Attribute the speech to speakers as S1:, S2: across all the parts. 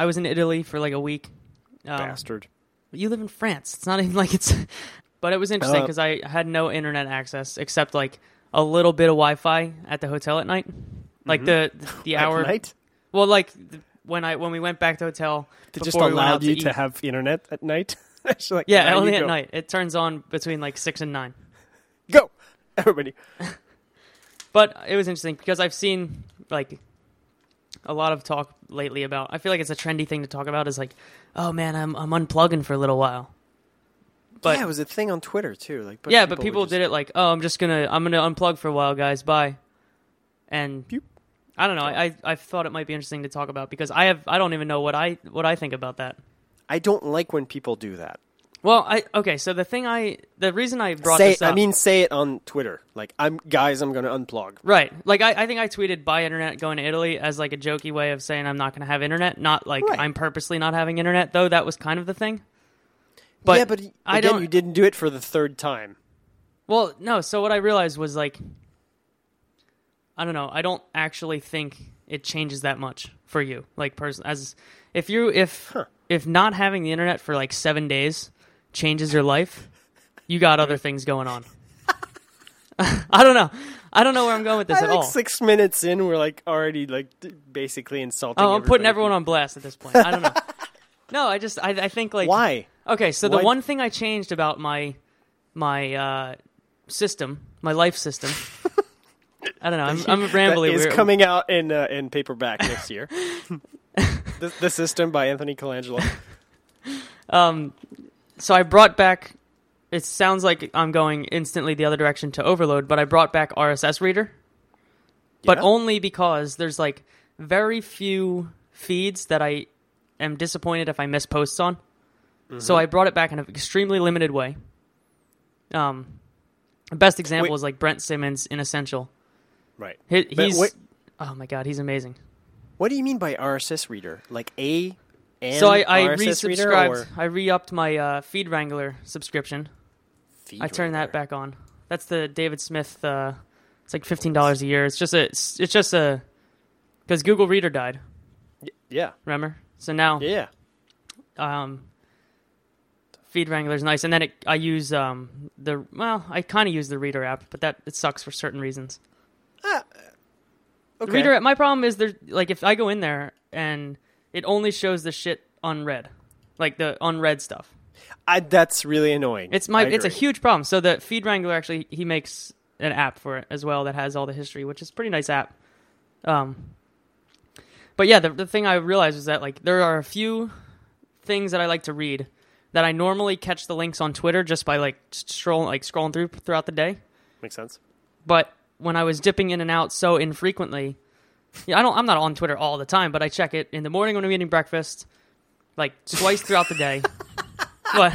S1: I was in Italy for like a week. Um,
S2: Bastard.
S1: You live in France. It's not even like it's. But it was interesting
S2: Uh,
S1: because I had no internet access except like a little bit of Wi-Fi at the hotel at night. Like the the
S2: At
S1: hour.
S2: night?
S1: Well, like when I when we went back to the hotel,
S2: It just
S1: before we
S2: allowed you
S1: eat.
S2: to have internet at night. Like,
S1: Yeah, only at
S2: go.
S1: night. It turns on between like six and nine.
S2: Go, everybody.
S1: But it was interesting because I've seen like a lot of talk lately about. I feel like it's a trendy thing to talk about. Is like, oh man, I'm I'm unplugging for a little while. But
S2: yeah, it was a thing on Twitter too. Like,
S1: yeah, but people did it like, oh, I'm just gonna I'm gonna unplug for a while, guys. Bye. And
S2: Pew.
S1: I don't know. I, I I thought it might be interesting to talk about because I have I don't even know what I what I think about that.
S2: I don't like when people do that.
S1: Well, I okay. So the thing I the reason I brought
S2: Say,
S1: this up,
S2: I mean, say it on Twitter. Like, I'm guys, I'm going to unplug.
S1: right? Like I, I think I tweeted buy internet going to Italy as like a jokey way of saying I'm not going to have internet. Not like
S2: Right.
S1: I'm purposely not having internet, though. That was kind of the thing. But
S2: yeah, but again,
S1: I don't.
S2: you didn't do it for the third time.
S1: Well, no. So what I realized was like, I don't know. I don't actually think it changes that much for you, like person as if you if if not having the internet for like seven days changes your life, you got other things going on. I don't know. I don't know where I'm going with this
S2: I,
S1: at
S2: like
S1: all.
S2: six minutes in, we're like already like basically insulting.
S1: Oh, I'm putting everyone on blast at this point. I don't know. no, I just I, I think like
S2: Why?
S1: Okay, so the
S2: Why-
S1: one thing I changed about my my uh, system, my life system. I don't know. I'm, I'm rambling. We're-
S2: coming out in uh, in paperback next year. the, the System by Anthony Colangelo.
S1: Um, so I brought back. It sounds like I'm going instantly the other direction to overload, but I brought back RSS Reader, but
S2: Yeah?
S1: only because there's like very few feeds that I am disappointed if I miss posts on. So
S2: Mm-hmm.
S1: I brought it back in an extremely limited way. Um, the best example
S2: Wait.
S1: is like Brent Simmons Inessential.
S2: Right.
S1: He,
S2: But
S1: he's
S2: what-
S1: oh my god, he's amazing.
S2: What do you mean by RSS reader? Like a
S1: so I, I
S2: RSS reader
S1: resubscribed.
S2: or
S1: I re-upped my uh, Feed Wrangler subscription.
S2: feed
S1: I turned that back on. That's the David Smith. Uh, it's like fifteen dollars a year. It's just a. It's, it's just a. Because Google Reader died.
S2: Yeah.
S1: Remember? So now,
S2: Yeah.
S1: um, Feed Wrangler's nice, and then it, I use um the well, I kind of use the Reeder app, but that it sucks for certain reasons.
S2: Ah,
S1: The
S2: okay.
S1: Reeder. My problem is there. Like if I go in there and it only shows the shit unread, like the unread stuff.
S2: I, that's really annoying.
S1: It's my it's a huge problem. So the Feed Wrangler actually he makes an app for it as well that has all the history, which is a pretty nice app. Um, but yeah, the the thing I realized was that like there are a few things that I like to read that I normally catch the links on Twitter just by like scrolling like scrolling through throughout the day.
S2: Makes sense.
S1: But when I was dipping in and out so infrequently, yeah, I don't I'm not on Twitter all the time, but I check it in the morning when I'm eating breakfast, like twice throughout the day. What?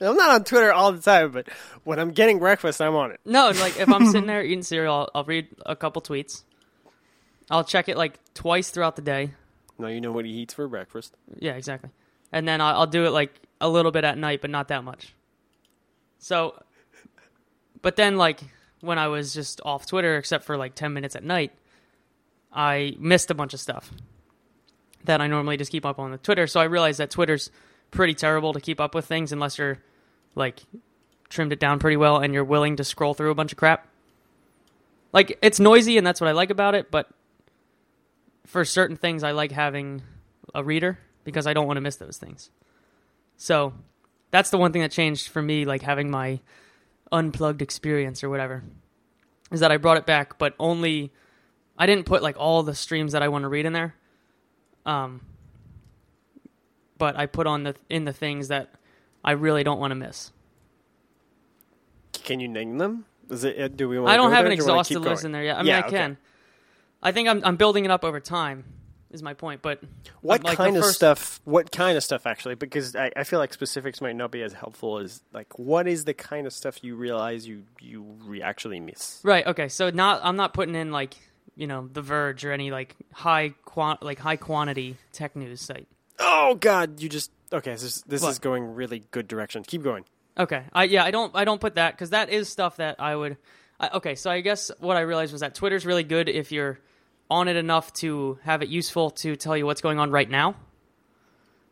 S2: I'm not on Twitter all the time, but when I'm getting breakfast, I'm on it.
S1: No, like if I'm sitting there eating cereal, I'll, I'll read a couple tweets. I'll check it like twice throughout the day.
S2: Now you know what he eats for breakfast.
S1: Yeah, exactly. And then I'll, I'll do it like a little bit at night, but not that much. So, but then like when I was just off Twitter, except for like ten minutes at night, I missed a bunch of stuff that I normally just keep up on the Twitter. So I realized that Twitter's pretty terrible to keep up with things unless you're like trimmed it down pretty well and you're willing to scroll through a bunch of crap. Like it's noisy and that's what I like about it, but for certain things I like having a reader because I don't want to miss those things. So that's the one thing that changed for me, like having my unplugged experience or whatever, is that I brought it back, but only I didn't put like all the streams that I want to read in there. Um, but I put on the in the things that I really don't want to miss.
S2: Can you name them? Is it? uh, Do we want?
S1: I don't have
S2: there?
S1: an
S2: Do you wanna
S1: exhaustive list
S2: going?
S1: in there yet. I mean,
S2: Yeah,
S1: I
S2: okay.
S1: can. I think I'm I'm building it up over time. Is my point, but
S2: What
S1: like,
S2: kind of stuff? What kind of stuff actually? Because I, I feel like specifics might not be as helpful as like what is the kind of stuff you realize you you actually miss?
S1: Right. Okay. So not I'm not putting in like you know The Verge or any like high quan- like high quantity tech news site.
S2: Oh God! You just okay. This is, this
S1: What?
S2: is going really good direction. Keep going.
S1: Okay. I yeah I don't I don't put that because that is stuff that I would. I, okay. So I guess what I realized was that Twitter's really good if you're on it enough to have it useful to tell you what's going on right now.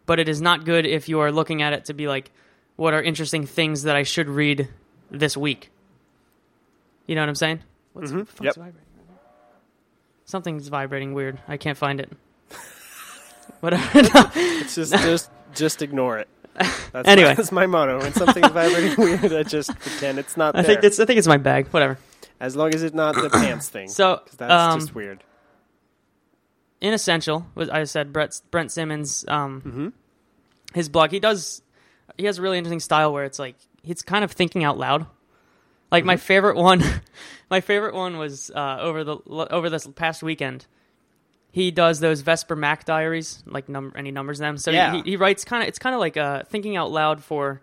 S1: but it is not good if you are looking at it to be like, what are interesting things that I should read this week? You know what I'm saying? What's
S2: Mhm.
S1: the fuck's
S2: Yep.
S1: vibrating? Something's vibrating weird. I can't find it. Whatever.
S2: It's just just just ignore it. That's
S1: Anyway.
S2: my, that's my motto. When something's vibrating weird, I just pretend it's not
S1: I
S2: there.
S1: think it's I think it's my bag. Whatever.
S2: as long as it's not the pants thing.
S1: So
S2: that's
S1: um,
S2: just weird.
S1: Inessential was I said Brett Brent Simmons um
S2: hmm
S1: his blog he does he has a really interesting style where it's like he's kind of thinking out loud. Like my favorite one my favorite one was uh over the over this past weekend. He does those Vesper Mac diaries, like number and he numbers them. So
S2: Yeah.
S1: he, he writes kind of it's kind of like uh thinking out loud for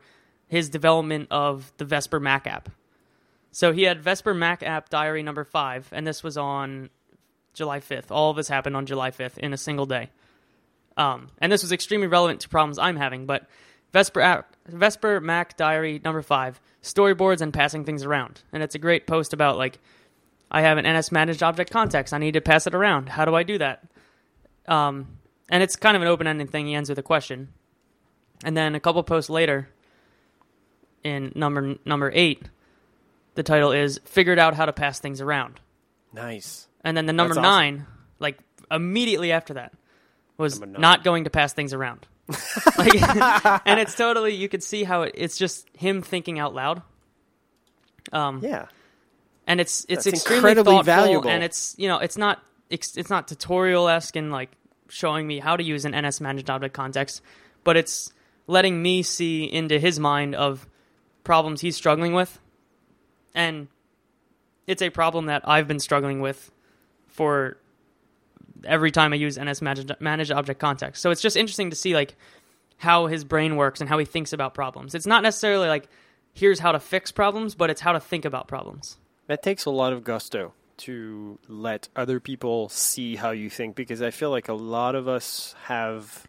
S1: his development of the Vesper Mac app. So he had Vesper Mac app diary number 5 and this was on July 5th. All of this happened on July 5th in a single day. Um, and this was extremely relevant to problems I'm having, but Vesper app, Vesper Mac Diary number five, storyboards and passing things around. And it's a great post about like, I have an NSManagedObjectContext. I need to pass it around. How do I do that? Um, and it's kind of an open ended thing. He ends with a question. And then a couple posts later, in number number eight, the title is "Figured Out How to Pass Things Around."
S2: Nice.
S1: And then the number
S2: That's awesome.
S1: nine, like immediately after that, was not going to pass things around. like, and it's totally you could see how it, it's just him thinking out loud. Um,
S2: Yeah.
S1: and it's it's
S2: That's
S1: extremely
S2: incredibly
S1: thoughtful,
S2: valuable.
S1: and it's you know it's not it's, it's not tutorial esque and like showing me how to use an NSManagedObjectContext, but it's letting me see into his mind of problems he's struggling with, and it's a problem that I've been struggling with for every time I use NSManagedObjectContext. So it's just interesting to see like how his brain works and how he thinks about problems. It's not necessarily like here's how to fix problems, but it's how to think about problems.
S2: That takes a lot of gusto to let other people see how you think because I feel like a lot of us have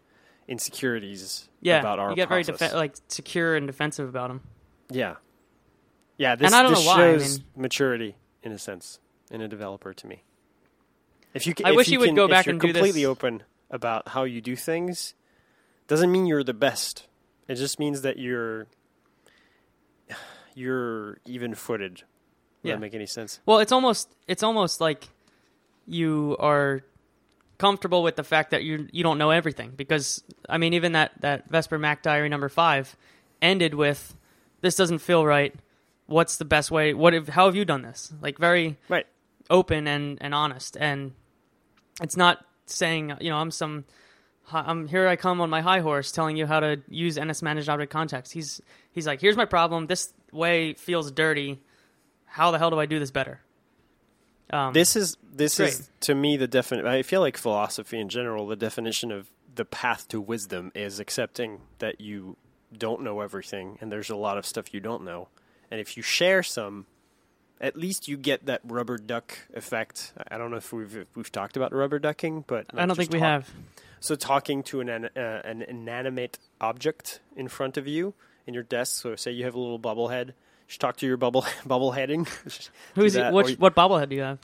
S2: insecurities
S1: Yeah,
S2: about our
S1: you get very
S2: process.
S1: defe- like secure and defensive about them.
S2: yeah. Yeah, this,
S1: I don't
S2: this
S1: know why, I
S2: shows
S1: mean-
S2: maturity in a sense in a developer to me. If you,
S1: I
S2: if
S1: wish
S2: you
S1: you would
S2: can-
S1: go back and do this-
S2: completely open about how you do things, doesn't mean you're the best. It just means that you're you're even footed. Does
S1: Yeah.
S2: that make any sense?
S1: Well, it's almost it's almost like you are comfortable with the fact that you you don't know everything because I mean even that that Vesper Mac Diary number 5 ended with this doesn't feel right. What's the best way? What if, how have you done this? Like very
S2: Right.
S1: open and and honest and it's not saying, you know, I'm some I'm here I come on my high horse telling you how to use NSManagedObjectContext. He's he's like, here's my problem. This way feels dirty. How the hell do I do this better? Um,
S2: This is this
S1: Great.
S2: is to me the definition. I feel like philosophy in general. The definition of the path to wisdom is accepting that you don't know everything, and there's a lot of stuff you don't know. And if you share some, at least you get that rubber duck effect. I- don't know if we've if we've talked about rubber ducking, but
S1: I don't think we
S2: talk-
S1: have.
S2: So talking to an an, uh, an inanimate object in front of you in your desk. So say you have a little bubblehead. You should talk to your bubble bubbleheading.
S1: Who's it? Which,
S2: or-
S1: what bobblehead do you have?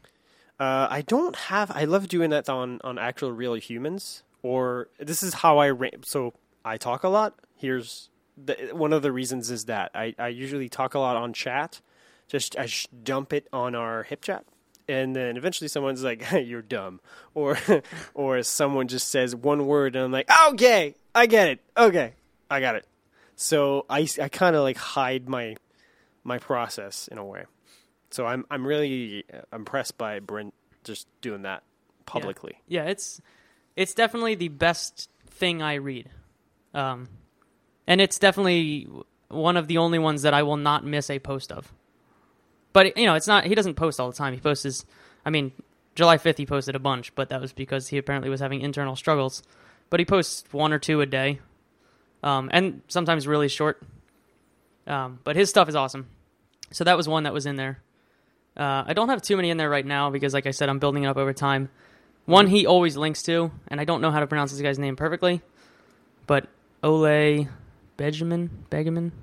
S2: uh, I don't have. I love doing that on on actual real humans. Or this is how I ra- so I talk a lot. Here's the, one of the reasons is that I, I usually talk a lot on chat. Just I dump it on our HipChat, and then eventually someone's like, hey, "You're dumb," or or someone just says one word, and I'm like, "Okay, I get it. Okay, I got it." So I, I kind of like hide my my process in a way. So I'm I'm really uh, impressed by Brent just doing that publicly.
S1: Yeah, it's it's definitely the best thing I read, um, and it's definitely one of the only ones that I will not miss a post of. But you know, it's not. He doesn't post all the time. He posts his. I mean, July fifth, he posted a bunch, but that was because he apparently was having internal struggles. But he posts one or two a day, um, and sometimes really short. Um, but his stuff is awesome. So that was one that was in there. Uh, I don't have too many in there right now because, like I said, I'm building it up over time. One he always links to, and I don't know how to pronounce this guy's name perfectly, but Ole Benjamin Begemann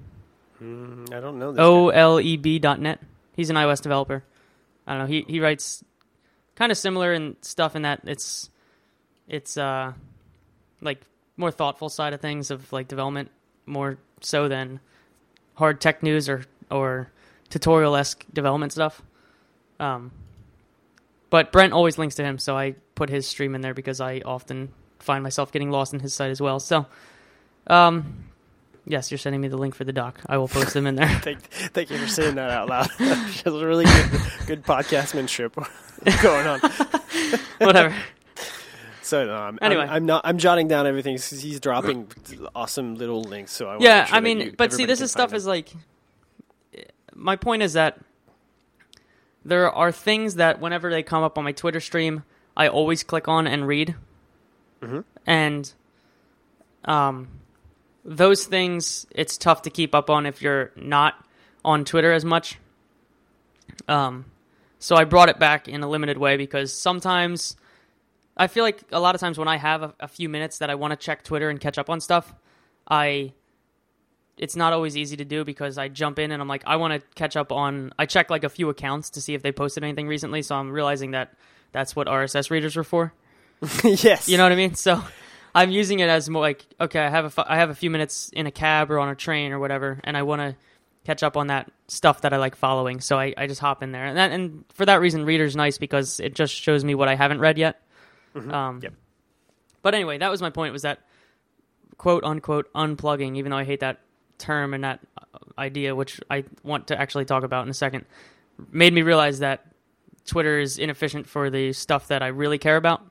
S2: Mm, I don't know. This
S1: O. L E B dot net. He's an iOS developer. I don't know. He he writes kind of similar in stuff in that it's it's uh like more thoughtful side of things of like development more so than hard tech news or or tutorial esque development stuff. Um, but Brent always links to him, so I put his stream in there because I often find myself getting lost in his site as well. So, um, yes, you're sending me the link for the doc. I will post them in there.
S2: Thank, thank you for saying that out loud. It's really good, good podcastmanship going on.
S1: Whatever.
S2: So no, I'm,
S1: Anyway.
S2: I'm, I'm not. I'm jotting down everything 'cause he's dropping awesome little links. So I
S1: yeah,
S2: sure
S1: I mean,
S2: you-
S1: but see, this is stuff is like. My point is that there are things that whenever they come up on my Twitter stream, I always click on and read,
S2: Mhm.
S1: and um, those things it's tough to keep up on if you're not on Twitter as much. Um, so I brought it back in a limited way because sometimes I feel like a lot of times when I have a, a few minutes that I want to check Twitter and catch up on stuff, I it's not always easy to do because I jump in and I'm like I want to catch up on I check like a few accounts to see if they posted anything recently, so I'm realizing that that's what RSS readers were for.
S2: yes,
S1: You know what I mean? So I'm using it as more like okay, I have a I have a few minutes in a cab or on a train or whatever, and I want to catch up on that stuff that I like following. So I, I just hop in there, and that, and for that reason, Reeder's nice because it just shows me what I haven't read yet. Um,
S2: Yep.
S1: But anyway, that was my point. Was that quote unquote unplugging? Even though I hate that term and that uh, idea, which I want to actually talk about in a second, made me realize that Twitter is inefficient for the stuff that I really care about,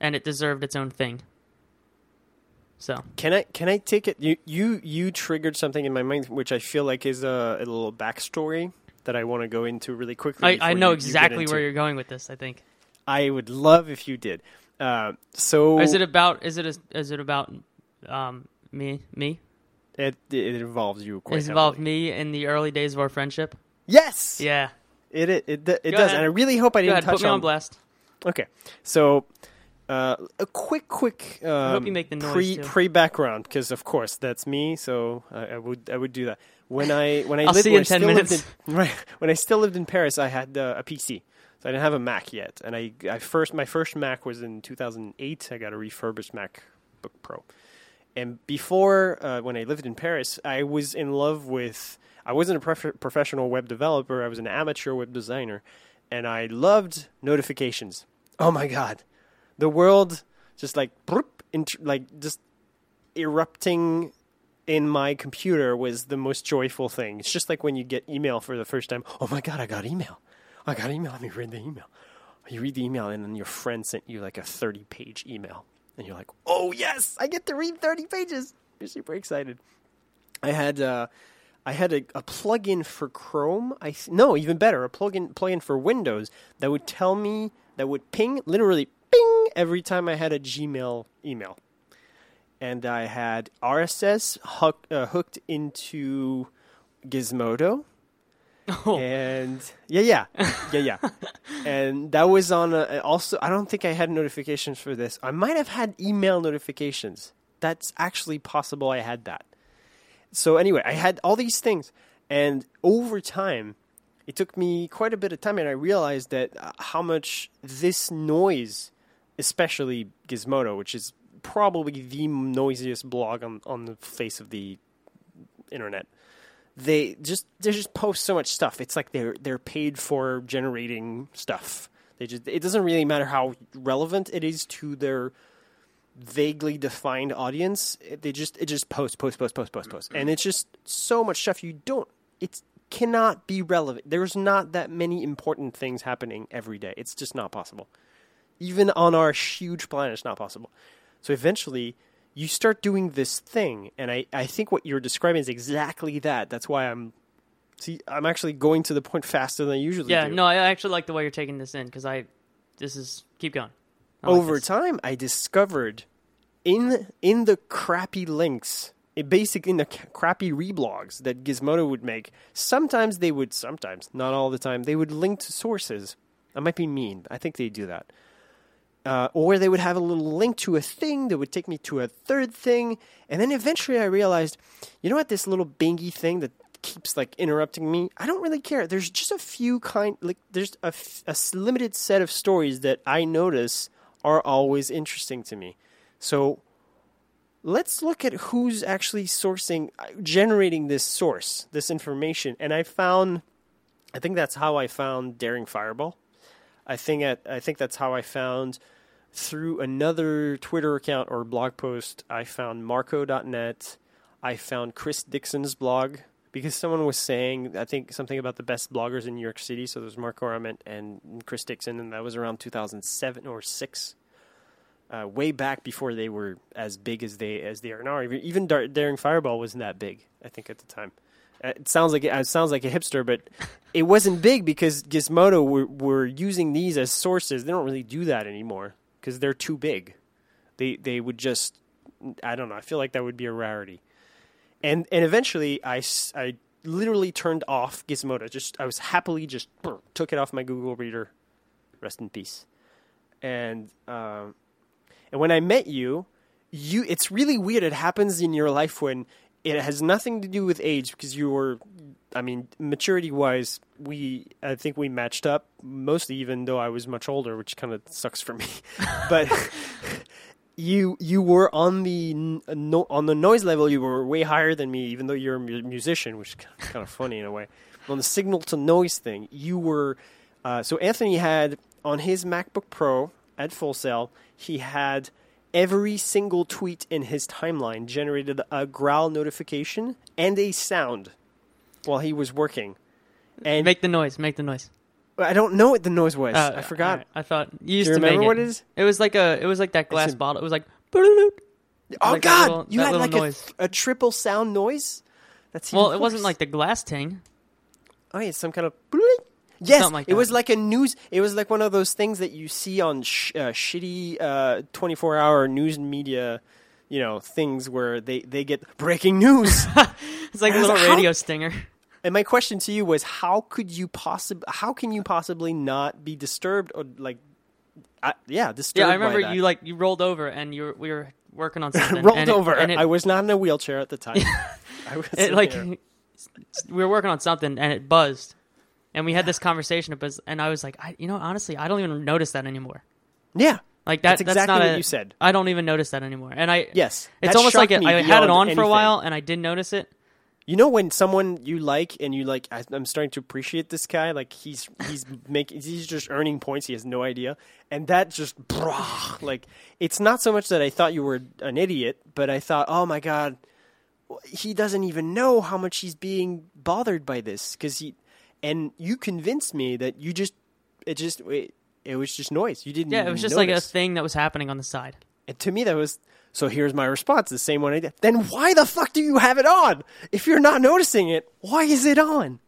S1: and it deserved its own thing. So
S2: Can I can I take it? You you you triggered something in my mind, which I feel like is a, a little backstory that I want to go into really quickly.
S1: I, I know
S2: you- you
S1: exactly
S2: into
S1: where you're going with this. I think.
S2: I would love if you did. Uh, so
S1: Is it about? Is it? A, is it about um, me? Me?
S2: it, it involves you quite
S1: Is involved me in the early days of our friendship?
S2: Yes,
S1: Yeah.
S2: it it it, it does,
S1: ahead.
S2: and I really hope I didn't touch
S1: Put me
S2: on.
S1: on blast.
S2: Okay, so uh, a quick, quick. Um,
S1: hope you make the noise,
S2: pre
S1: too.
S2: pre background because of course that's me. So I, I would I would do that when I when I
S1: I'll
S2: lived
S1: see you in
S2: I
S1: 10
S2: still lived
S1: minutes.
S2: in- right when I still lived in Paris, I had uh, a PC. So I didn't have a Mac yet, and I, I first my first Mac was in 2008. I got a refurbished MacBook Pro, and before uh, when I lived in Paris, I was in love with. I wasn't a prof- professional web developer. I was an amateur web designer, and I loved notifications. Oh my god, the world just like like just erupting in my computer was the most joyful thing. It's just like when you get email for the first time. Oh my god, I got email. I got email. Let me read the email. You read the email, and then your friend sent you like a thirty-page email, and you're like, "Oh yes, I get to read thirty pages." You're super excited. I had uh, I had a, a plugin for Chrome. I no, even better, a plugin plugin for Windows that would tell me that would ping literally every time I had a Gmail email, and I had RSS hook, uh, hooked into Gizmodo.
S1: Oh,
S2: And yeah, yeah, yeah, yeah. and that was on a, also. I don't think I had notifications for this. I might have had email notifications. That's actually possible. I had that. So anyway, I had all these things, and over time, it took me quite a bit of time, and I realized that uh, how much this noise, especially Gizmodo, which is probably the noisiest blog on on the face of the internet they just they just post so much stuff. It's like they're they're paid for generating stuff. They just it doesn't really matter how relevant it is to their vaguely defined audience. It- They just it just post post post post post post, and it's just so much stuff you don't. It cannot be relevant. There's not that many important things happening every day. It's just not possible. Even on our huge planet, it's not possible. So eventually, you start doing this thing, and I, I think what you're describing is exactly that. That's why I'm see I'm actually going to the point faster than I usually do.
S1: yeah.
S2: do.
S1: No, I actually like the way you're taking this in because I. This is keep going. I like
S2: Over
S1: this.
S2: time, I discovered in in the crappy links, eh, it basically in the c- crappy reblogs that Gizmodo would make. Sometimes they would, sometimes not all the time, they would link to sources. I might be mean. I think they do that. Uh, or they would have a little link to a thing that would take me to a third thing, and then eventually I realized, you know what, this little bingy thing that keeps like interrupting me. I don't really care. There's just a few kind, like there's a, f- a limited set of stories that I notice are always interesting to me. So let's look at who's actually sourcing, uh, generating this source, this information. And I found, I think that's how I found Daring Fireball. I think at, I think that's how I found through another Twitter account or blog post. I found Marco.net. I found Chris Dixon's blog because someone was saying I think something about the best bloggers in New York City. So there's Marco Arment and Chris Dixon, and that was around 2007 or six uh, way back before they were as big as they as they are now. Even, even Dar- Daring Fireball wasn't that big, I think, at the time. Uh, it sounds like it sounds like a hipster, but it wasn't big because Gizmodo were, were using these as sources. They don't really do that anymore because they're too big. They they would just I don't know. I feel like that would be a rarity. And and eventually I, I literally turned off Gizmodo. Just I was happily just took it off my Google Reader. Rest in peace. And um, and when I met you, you it's really weird. It happens in your life when it has nothing to do with age because you were I mean, maturity wise, we I think we matched up mostly even though I was much older, which kind of sucks for me. but you you were on the no, on the noise level you were way higher than me even though you're a musician, which is kind of funny in a way. On the signal to noise thing, you were uh, so Anthony had on his MacBook Pro at Full Sail, he had every single tweet in his timeline generated a growl notification and a sound while he was working.
S1: And make the noise. Make the noise.
S2: I don't know what the noise was. Uh, I forgot. Right.
S1: I thought you used
S2: you
S1: to
S2: remember
S1: make
S2: what
S1: it.
S2: it is.
S1: It was like a. It was like that glass bottle. It was like.
S2: Oh
S1: like
S2: God!
S1: Little,
S2: you had like a, a, triple sound noise.
S1: That's well. It wasn't like the glass ting.
S2: Oh yeah, some kind of. Yes, like it was like a news. It was like one of those things that you see on sh- uh, shitty twenty-four-hour uh, news media, you know, things where they they get breaking news.
S1: it's like a little radio stinger.
S2: And my question to you was, how could you possibly? How can you possibly not be disturbed or like, uh, yeah, disturbed?
S1: Yeah, I remember you like you rolled over and you were, we were working on something.
S2: rolled
S1: and
S2: over.
S1: It, and
S2: it, I was not in a wheelchair at the time.
S1: I was it, like we were working on something and it buzzed and we had this conversation about, and I was like, I, you know, honestly, I don't even notice that anymore.
S2: Yeah,
S1: like that.
S2: That's exactly
S1: that's not
S2: what
S1: a,
S2: you said.
S1: I don't even notice that anymore. And I
S2: yes,
S1: it's almost like it, I had it on anything. for a while and I didn't notice it.
S2: You know when someone you like and you like, I, am starting to appreciate this guy. Like he's he's making he's just earning points. He has no idea, and that just brah, like it's not so much that I thought you were an idiot, but I thought, oh my god, he doesn't even know how much he's being bothered by this because he and you convinced me that you just it just it, it was just noise. You didn't.
S1: Yeah, it was just
S2: notice.
S1: like a thing that was happening on the side.
S2: And to me, that was so. Here's my response: the same one I did. Then why the fuck do you have it on? If you're not noticing it, why is it on?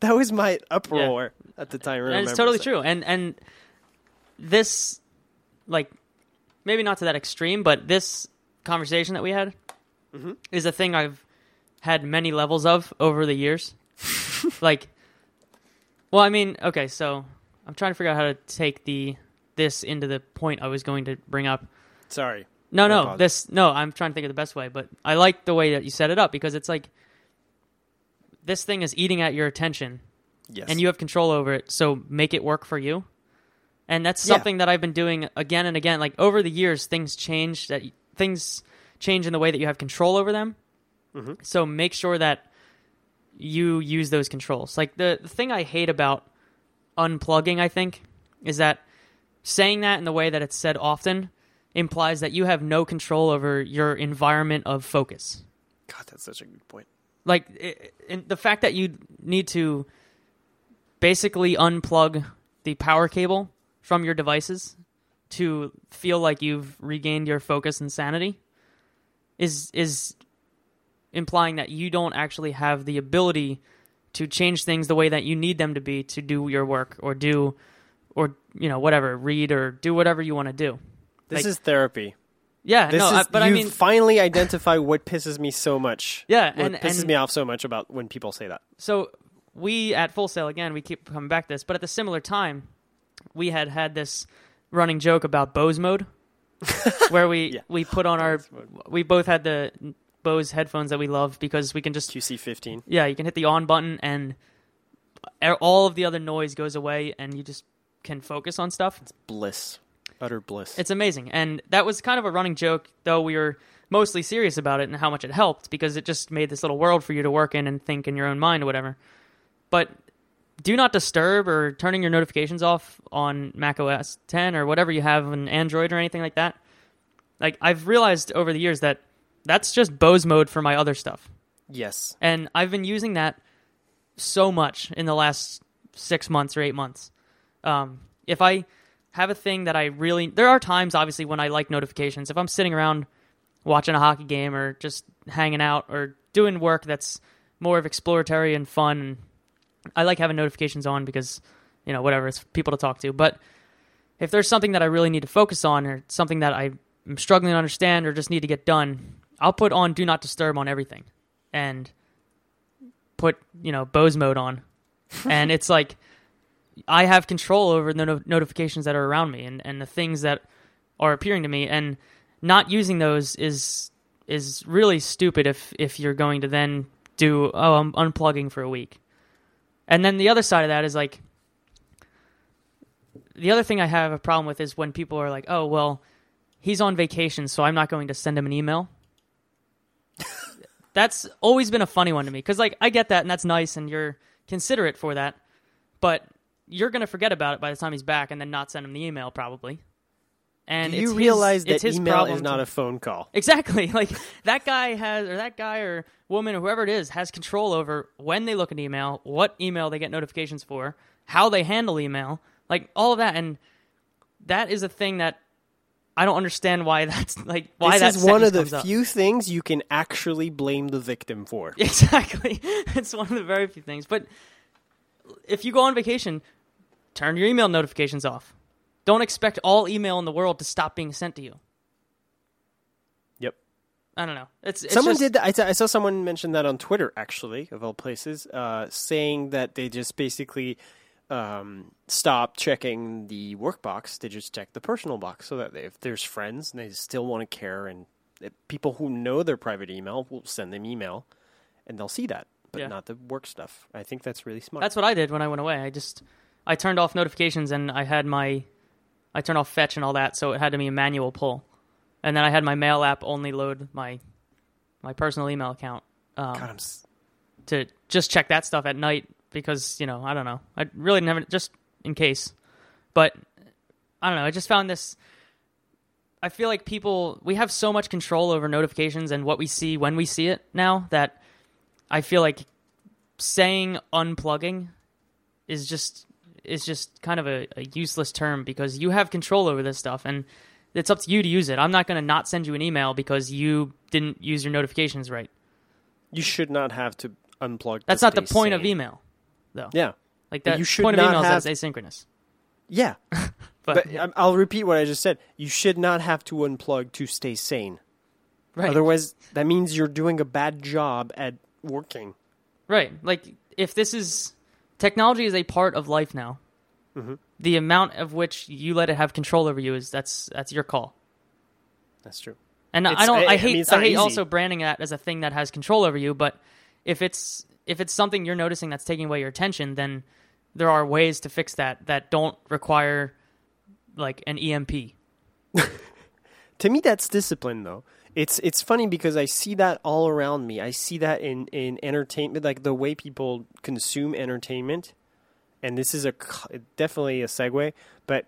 S2: That was my uproar yeah. at the time.
S1: And it's totally so. true. And and this, like, maybe not to that extreme, but this conversation that we had mm-hmm. is a thing I've had many levels of over the years. like well, I mean, okay, so I'm trying to figure out how to take the this into the point I was going to bring up.
S2: Sorry.
S1: No, no, this no, I'm trying to think of the best way, but I like the way that you set it up because it's like this thing is eating at your attention.
S2: Yes.
S1: And you have control over it, so make it work for you. And that's something yeah. that I've been doing again and again. Like over the years, things change. That things change in the way that you have control over them. Mm-hmm. So make sure that you use those controls. Like the, the thing I hate about unplugging, I think, is that saying that in the way that it's said often implies that you have no control over your environment of focus.
S2: God, that's such a good point.
S1: Like it, the fact that you need to basically unplug the power cable from your devices to feel like you've regained your focus and sanity is is implying that you don't actually have the ability to change things the way that you need them to be to do your work or do or you know whatever read or do whatever you want to do.
S2: This like, is therapy.
S1: Yeah
S2: this
S1: no
S2: is,
S1: I, but
S2: i
S1: mean
S2: finally identify what pisses me so much.
S1: Yeah
S2: and pisses
S1: and,
S2: me off so much about when people say that.
S1: So we at full sail again we keep coming back to this but at the similar time we had had this running joke about bose mode where we yeah. we put on our we both had the Bose headphones that we love because we can just
S2: QC15.
S1: Yeah, you can hit the on button and all of the other noise goes away and you just can focus on stuff.
S2: It's bliss. Utter bliss.
S1: It's amazing. And that was kind of a running joke though we were mostly serious about it and how much it helped because it just made this little world for you to work in and think in your own mind or whatever. But do not disturb or turning your notifications off on Mac OS 10 or whatever you have on Android or anything like that. Like I've realized over the years that that's just Bose mode for my other stuff.
S2: Yes.
S1: And I've been using that so much in the last six months or eight months. Um, if I have a thing that I really, there are times obviously when I like notifications. If I'm sitting around watching a hockey game or just hanging out or doing work that's more of exploratory and fun, I like having notifications on because, you know, whatever, it's people to talk to. But if there's something that I really need to focus on or something that I'm struggling to understand or just need to get done, I'll put on do not disturb on everything and put, you know, Bose mode on. and it's like I have control over the no- notifications that are around me and, and the things that are appearing to me and not using those is is really stupid if if you're going to then do oh I'm unplugging for a week. And then the other side of that is like the other thing I have a problem with is when people are like, "Oh, well, he's on vacation, so I'm not going to send him an email." That's always been a funny one to me because like I get that and that's nice and you're considerate for that, but you're going to forget about it by the time he's back and then not send him the email probably. And
S2: Do you
S1: it's
S2: realize
S1: his,
S2: that
S1: his
S2: email is not
S1: to-
S2: a phone call?
S1: Exactly. Like that guy has, or that guy or woman or whoever it is has control over when they look at email, what email they get notifications for, how they handle email, like all of that. And that is a thing that I don't understand why that's like why that's.
S2: this
S1: that
S2: is one of the
S1: up.
S2: few things you can actually blame the victim for.
S1: Exactly. it's one of the very few things. But if you go on vacation, turn your email notifications off. Don't expect all email in the world to stop being sent to you.
S2: Yep.
S1: I don't know. It's, it's
S2: someone
S1: just-
S2: did that. I, t- I saw someone mention that on Twitter, actually, of all places, uh, saying that they just basically um, stop checking the work box. They just check the personal box, so that if there's friends and they still want to care, and people who know their private email will send them email, and they'll see that, but
S1: Yeah.
S2: not the work stuff. I think that's really smart.
S1: That's what I did when I went away. I just I turned off notifications and I had my I turned off fetch and all that, so it had to be a manual pull. And then I had my mail app only load my my personal email account um,
S2: God, s-
S1: to just check that stuff at night because you know I don't know I really never just in case, but I don't know. I just found this. I feel like people we have so much control over notifications and what we see when we see it now that I feel like saying unplugging is just is just kind of a, a useless term because you have control over this stuff and it's up to you to use it. I'm not going to not send you an email because you didn't use your notifications right.
S2: you should not have to unplug.
S1: That's not the point of email, though.
S2: Yeah,
S1: Like that
S2: you should
S1: point of
S2: not
S1: email
S2: have-
S1: is asynchronous.
S2: yeah.
S1: But,
S2: But I- I'll repeat what I just said. You should not have to unplug to stay sane.
S1: right,
S2: Otherwise, that means you're doing a bad job at working.
S1: right. Like if this is technology is a part of life now,
S2: Mm-hmm.
S1: the amount of which you let it have control over you is that's that's your call.
S2: That's true.
S1: And I don't.
S2: I-
S1: I,
S2: I
S1: hate.
S2: mean,
S1: I hate
S2: easy.
S1: also branding that as a thing that has control over you. But if it's if it's something you're noticing that's taking away your attention, then there are ways to fix that that don't require like an EMP.
S2: To me, that's discipline, though. It's it's funny because I see that all around me. I see that in in entertainment, like the way people consume entertainment. And this is a definitely a segue, but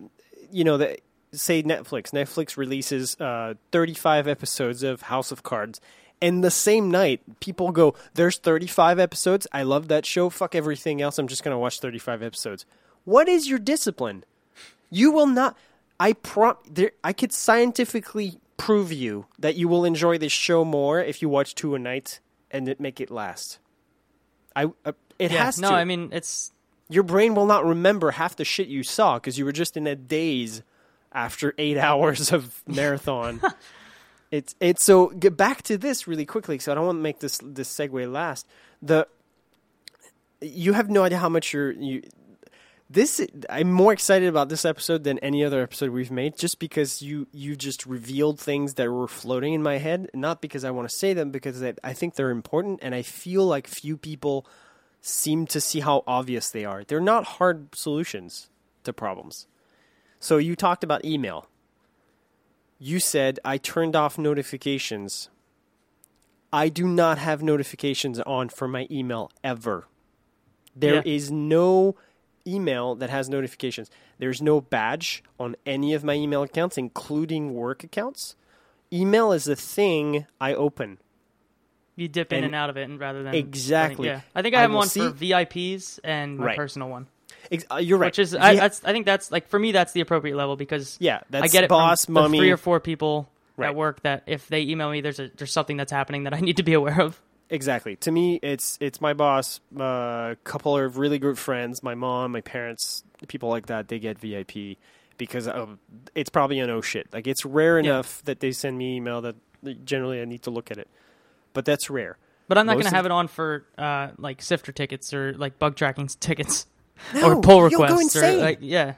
S2: you know, the, say Netflix. Netflix releases uh, 35 episodes of House of Cards, and the same night, people go, "There's 35 episodes. I love that show. Fuck everything else. I'm just gonna watch 35 episodes." What is your discipline? You will not. I prom. There, I could scientifically prove you that you will enjoy this show more if you watch two a night and it make it last. I. Uh, it
S1: Yeah.
S2: has
S1: no,
S2: to.
S1: I mean it's
S2: Your brain will not remember half the shit you saw because you were just in a daze after eight hours of marathon. it's it's so get back to this really quickly. So I don't want to make this this segue last. The you have no idea how much you're you. This I'm more excited about this episode than any other episode we've made, just because you you just revealed things that were floating in my head. Not because I want to say them, because I I think they're important, and I feel like few people seem to see how obvious they are. They're not hard solutions to problems. So you talked about email. You said I turned off notifications. I do not have notifications on for my email ever. There is
S1: Yeah.
S2: no email that has notifications. There's no badge on any of my email accounts, including work accounts. Email is the thing I open.
S1: You dip in
S2: And-
S1: and out of it, and rather than
S2: Exactly.
S1: I think, yeah, I think I
S2: I
S1: have one
S2: see-
S1: for VIPs and my
S2: Right.
S1: personal one,
S2: Ex- uh, you're right.
S1: which is I,
S2: Yeah,
S1: that's I think that's like for me that's the appropriate level because
S2: yeah, that's
S1: I get it
S2: boss, mummy.
S1: three or four people
S2: Right.
S1: at work that if they email me, there's a there's something that's happening that I need to be aware of.
S2: Exactly. To me, it's it's my boss, a uh, couple of really good friends, my mom, my parents, people like that. They get VIP because of, it's probably an oh shit. Like it's rare
S1: Yeah.
S2: enough that they send me email that generally I need to look at it, but that's rare.
S1: But I'm not going to have it on for uh, like sifter tickets or like bug tracking tickets
S2: No,
S1: or pull
S2: you'll go
S1: requests or
S2: insane.
S1: like yeah.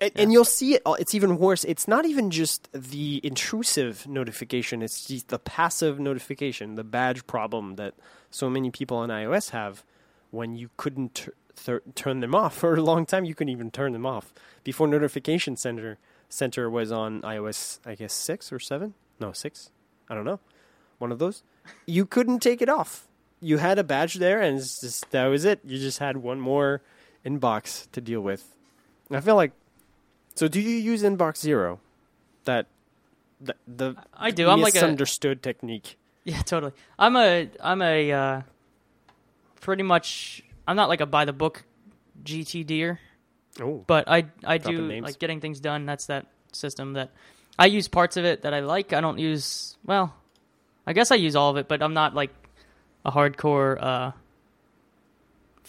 S2: And, and you'll see it. Uh, it's even worse. It's not even just the intrusive notification. It's just the passive notification, the badge problem that so many people on iOS have. When you couldn't thir- turn them off for a long time, you couldn't even turn them off before Notification Center Center was on iOS. I guess six or seven. No, six. I don't know. One of those. You couldn't take it off. You had a badge there, and it's just that was it. You just had one more inbox to deal with. I feel like so do you use inbox zero? That the, the
S1: I do. I'm like a
S2: misunderstood technique.
S1: yeah, totally. I'm a I'm a uh, pretty much I'm not like a by the book GTDer,
S2: Oh,
S1: but I I do
S2: names.
S1: like getting things done. That's that system that I use parts of it that I like. I don't use well, I guess I use all of it, but I'm not like a hardcore uh,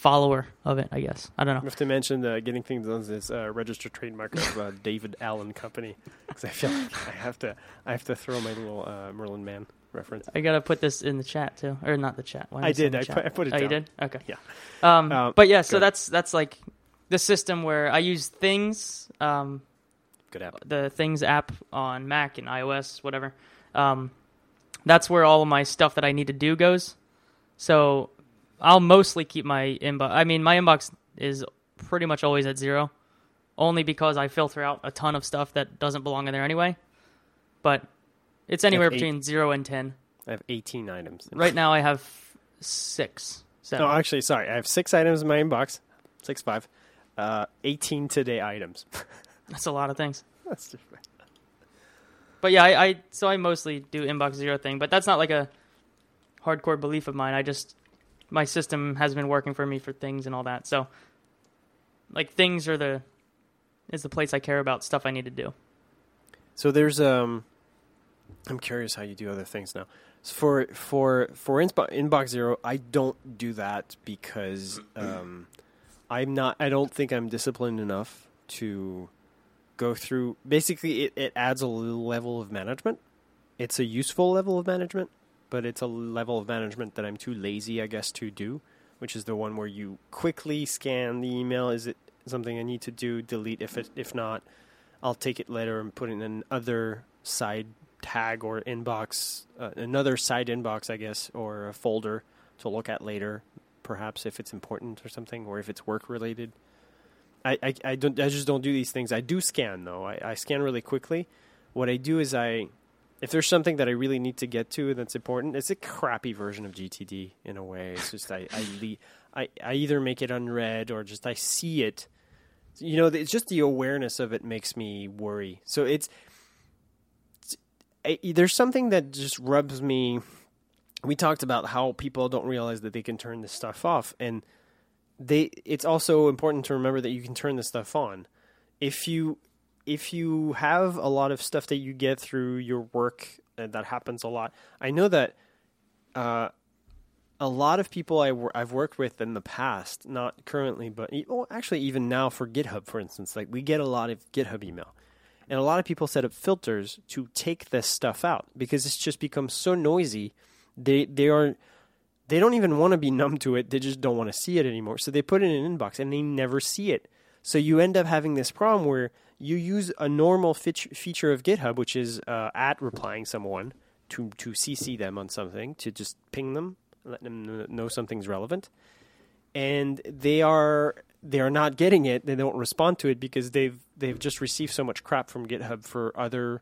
S1: follower of it. I guess I don't
S2: I
S1: know.
S2: have to mention uh, getting things done is uh, registered trademark of uh, David Allen Company because I feel like I have to I have to throw my little uh, Merlin Mann reference.
S1: I gotta put this in the chat too, or not the chat. Why
S2: I did. I
S1: chat?
S2: put- I put it
S1: Oh, you did. Okay.
S2: Yeah.
S1: Um,
S2: Um,
S1: but yeah, so
S2: good.
S1: that's that's like the system where I use things, um,
S2: Good app.
S1: the Things app on Mac and iOS, whatever. Um, that's where all of my stuff that I need to do goes. So I'll mostly keep my inbox. I mean, my inbox is pretty much always at zero, only because I filter out a ton of stuff that doesn't belong in there anyway. But it's anywhere
S2: eight.
S1: between zero and ten.
S2: I have 18 items.
S1: Right now, I have six. Seven.
S2: No, actually, sorry. I have six items in my inbox. Six five. Uh, 18 today items.
S1: That's a lot of things.
S2: That's different.
S1: But yeah, I, I so I mostly do inbox zero thing, but that's not like a hardcore belief of mine. I just my system has been working for me for things and all that. So like things are the is the place I care about stuff I need to do.
S2: So there's um, I'm curious how you do other things now. So for for for insbo- inbox zero, I don't do that because um, I'm not. I don't think I'm disciplined enough to go through. Basically, it, it adds a little level of management. It's a useful level of management, but it's a level of management that I'm too lazy, I guess, to do. Which is the one where you quickly scan the email. Is it something I need to do? Delete if it if not. I'll take it later and put it in another side tag or inbox, uh, another side inbox, I guess, or a folder to look at later, perhaps if it's important or something, or if it's work related. I, I, I don't I just don't do these things. I do scan though. I, I scan really quickly. What I do is I if there's something that I really need to get to that's important, it's a crappy version of GTD in a way. It's just I I, le- I I either make it unread or just I see it. You know it's just the awareness of it makes me worry. So it's, it's I, there's something that just rubs me. We talked about how people don't realize that they can turn this stuff off and they it's also important to remember that you can turn this stuff on. If you if you have a lot of stuff that you get through your work and that happens a lot i know that uh, a lot of people I wor- I've worked with in the past, not currently, but well, actually even now for GitHub, for instance, like we get a lot of GitHub email, and a lot of people set up filters to take this stuff out because it's just become so noisy. They they are they don't even want to be numb to it. They just don't want to see it anymore. So they put it in an inbox and they never see it. So you end up having this problem where you use a normal feature of GitHub, which is uh, at replying someone to to CC them on something to just ping them, let them know something's relevant, and they are they are not getting it. They don't respond to it because they've they've just received so much crap from GitHub for other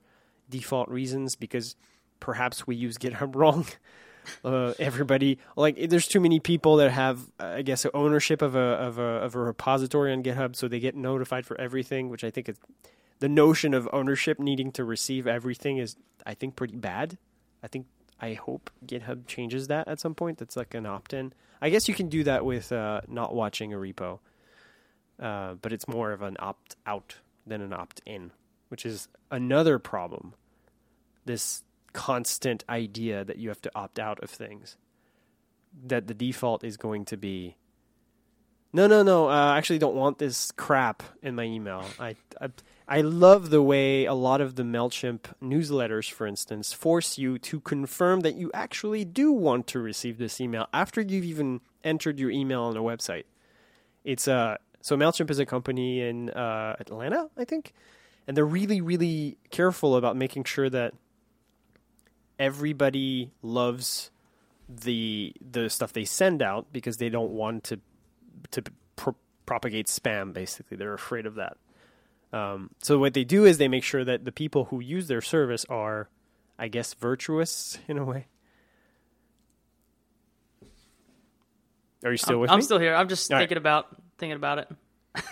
S2: default reasons because perhaps we use GitHub wrong. Uh, everybody like there's too many people that have uh, I guess ownership of a of a of a repository on GitHub, so they get notified for everything, which I think is the notion of ownership needing to receive everything is I think pretty bad. I think I hope GitHub changes that at some point. That's like an opt-in. I guess you can do that with uh, not watching a repo, uh, but it's more of an opt-out than an opt-in, which is another problem. This constant idea that you have to opt out of things, that the default is going to be. No, no, no. Uh, I actually don't want this crap in my email. I, I I love the way a lot of the MailChimp newsletters, for instance, force you to confirm that you actually do want to receive this email after you've even entered your email on a website. It's uh, so MailChimp is a company in uh, Atlanta, I think, and they're really, really careful about making sure that everybody loves the the stuff they send out because they don't want to to pro- propagate spam. Basically, they're afraid of that. Um, so what they do is they make sure that the people who use their service are, I guess, virtuous in a way. Are you still
S1: I'm,
S2: with
S1: I'm
S2: me?
S1: still here. I'm just
S2: All right.
S1: thinking about thinking about it.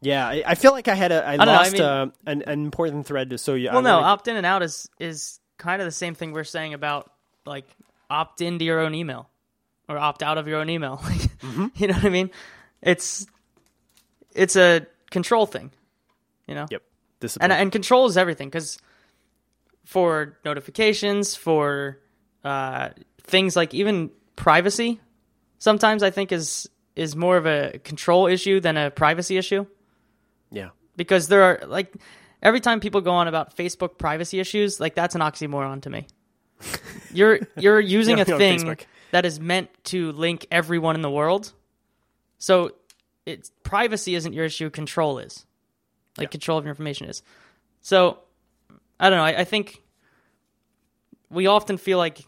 S2: yeah, I, I feel like I had a I,
S1: don't know, I
S2: lost
S1: mean-
S2: uh, an, an important thread. To, so yeah,
S1: Well,
S2: I
S1: no, opt in and out is is kind of the same thing we're saying about like opt into your own email or opt out of your own email.
S2: Mm-hmm.
S1: you know what I mean? It's it's a control thing. You know,
S2: yep, discipline.
S1: and and control is everything because for notifications, for uh, things like even privacy, sometimes I think is is more of a control issue than a privacy issue
S2: yeah,
S1: because there are like every time people go on about Facebook privacy issues, like that's an oxymoron to me. You're you're using
S2: Yeah,
S1: a thing that is meant to link everyone in the world. So it's privacy isn't your issue, control is. Like
S2: Yeah.
S1: control of your information is. So I don't know, I, I think we often feel like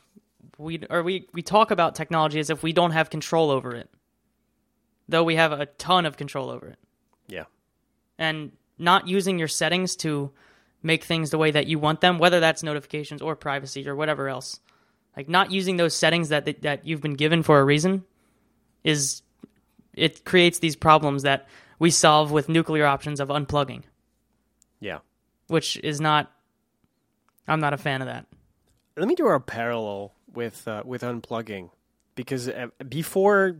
S1: we or we, we talk about technology as if we don't have control over it. Though we have a ton of control over it
S2: yeah,
S1: and not using your settings to make things the way that you want them, whether that's notifications or privacy or whatever else. Like not using those settings that that you've been given for a reason is it creates these problems that we solve with nuclear options of unplugging,
S2: yeah.
S1: which is not I'm not a fan of that.
S2: Let me do a parallel with uh, with unplugging because uh, before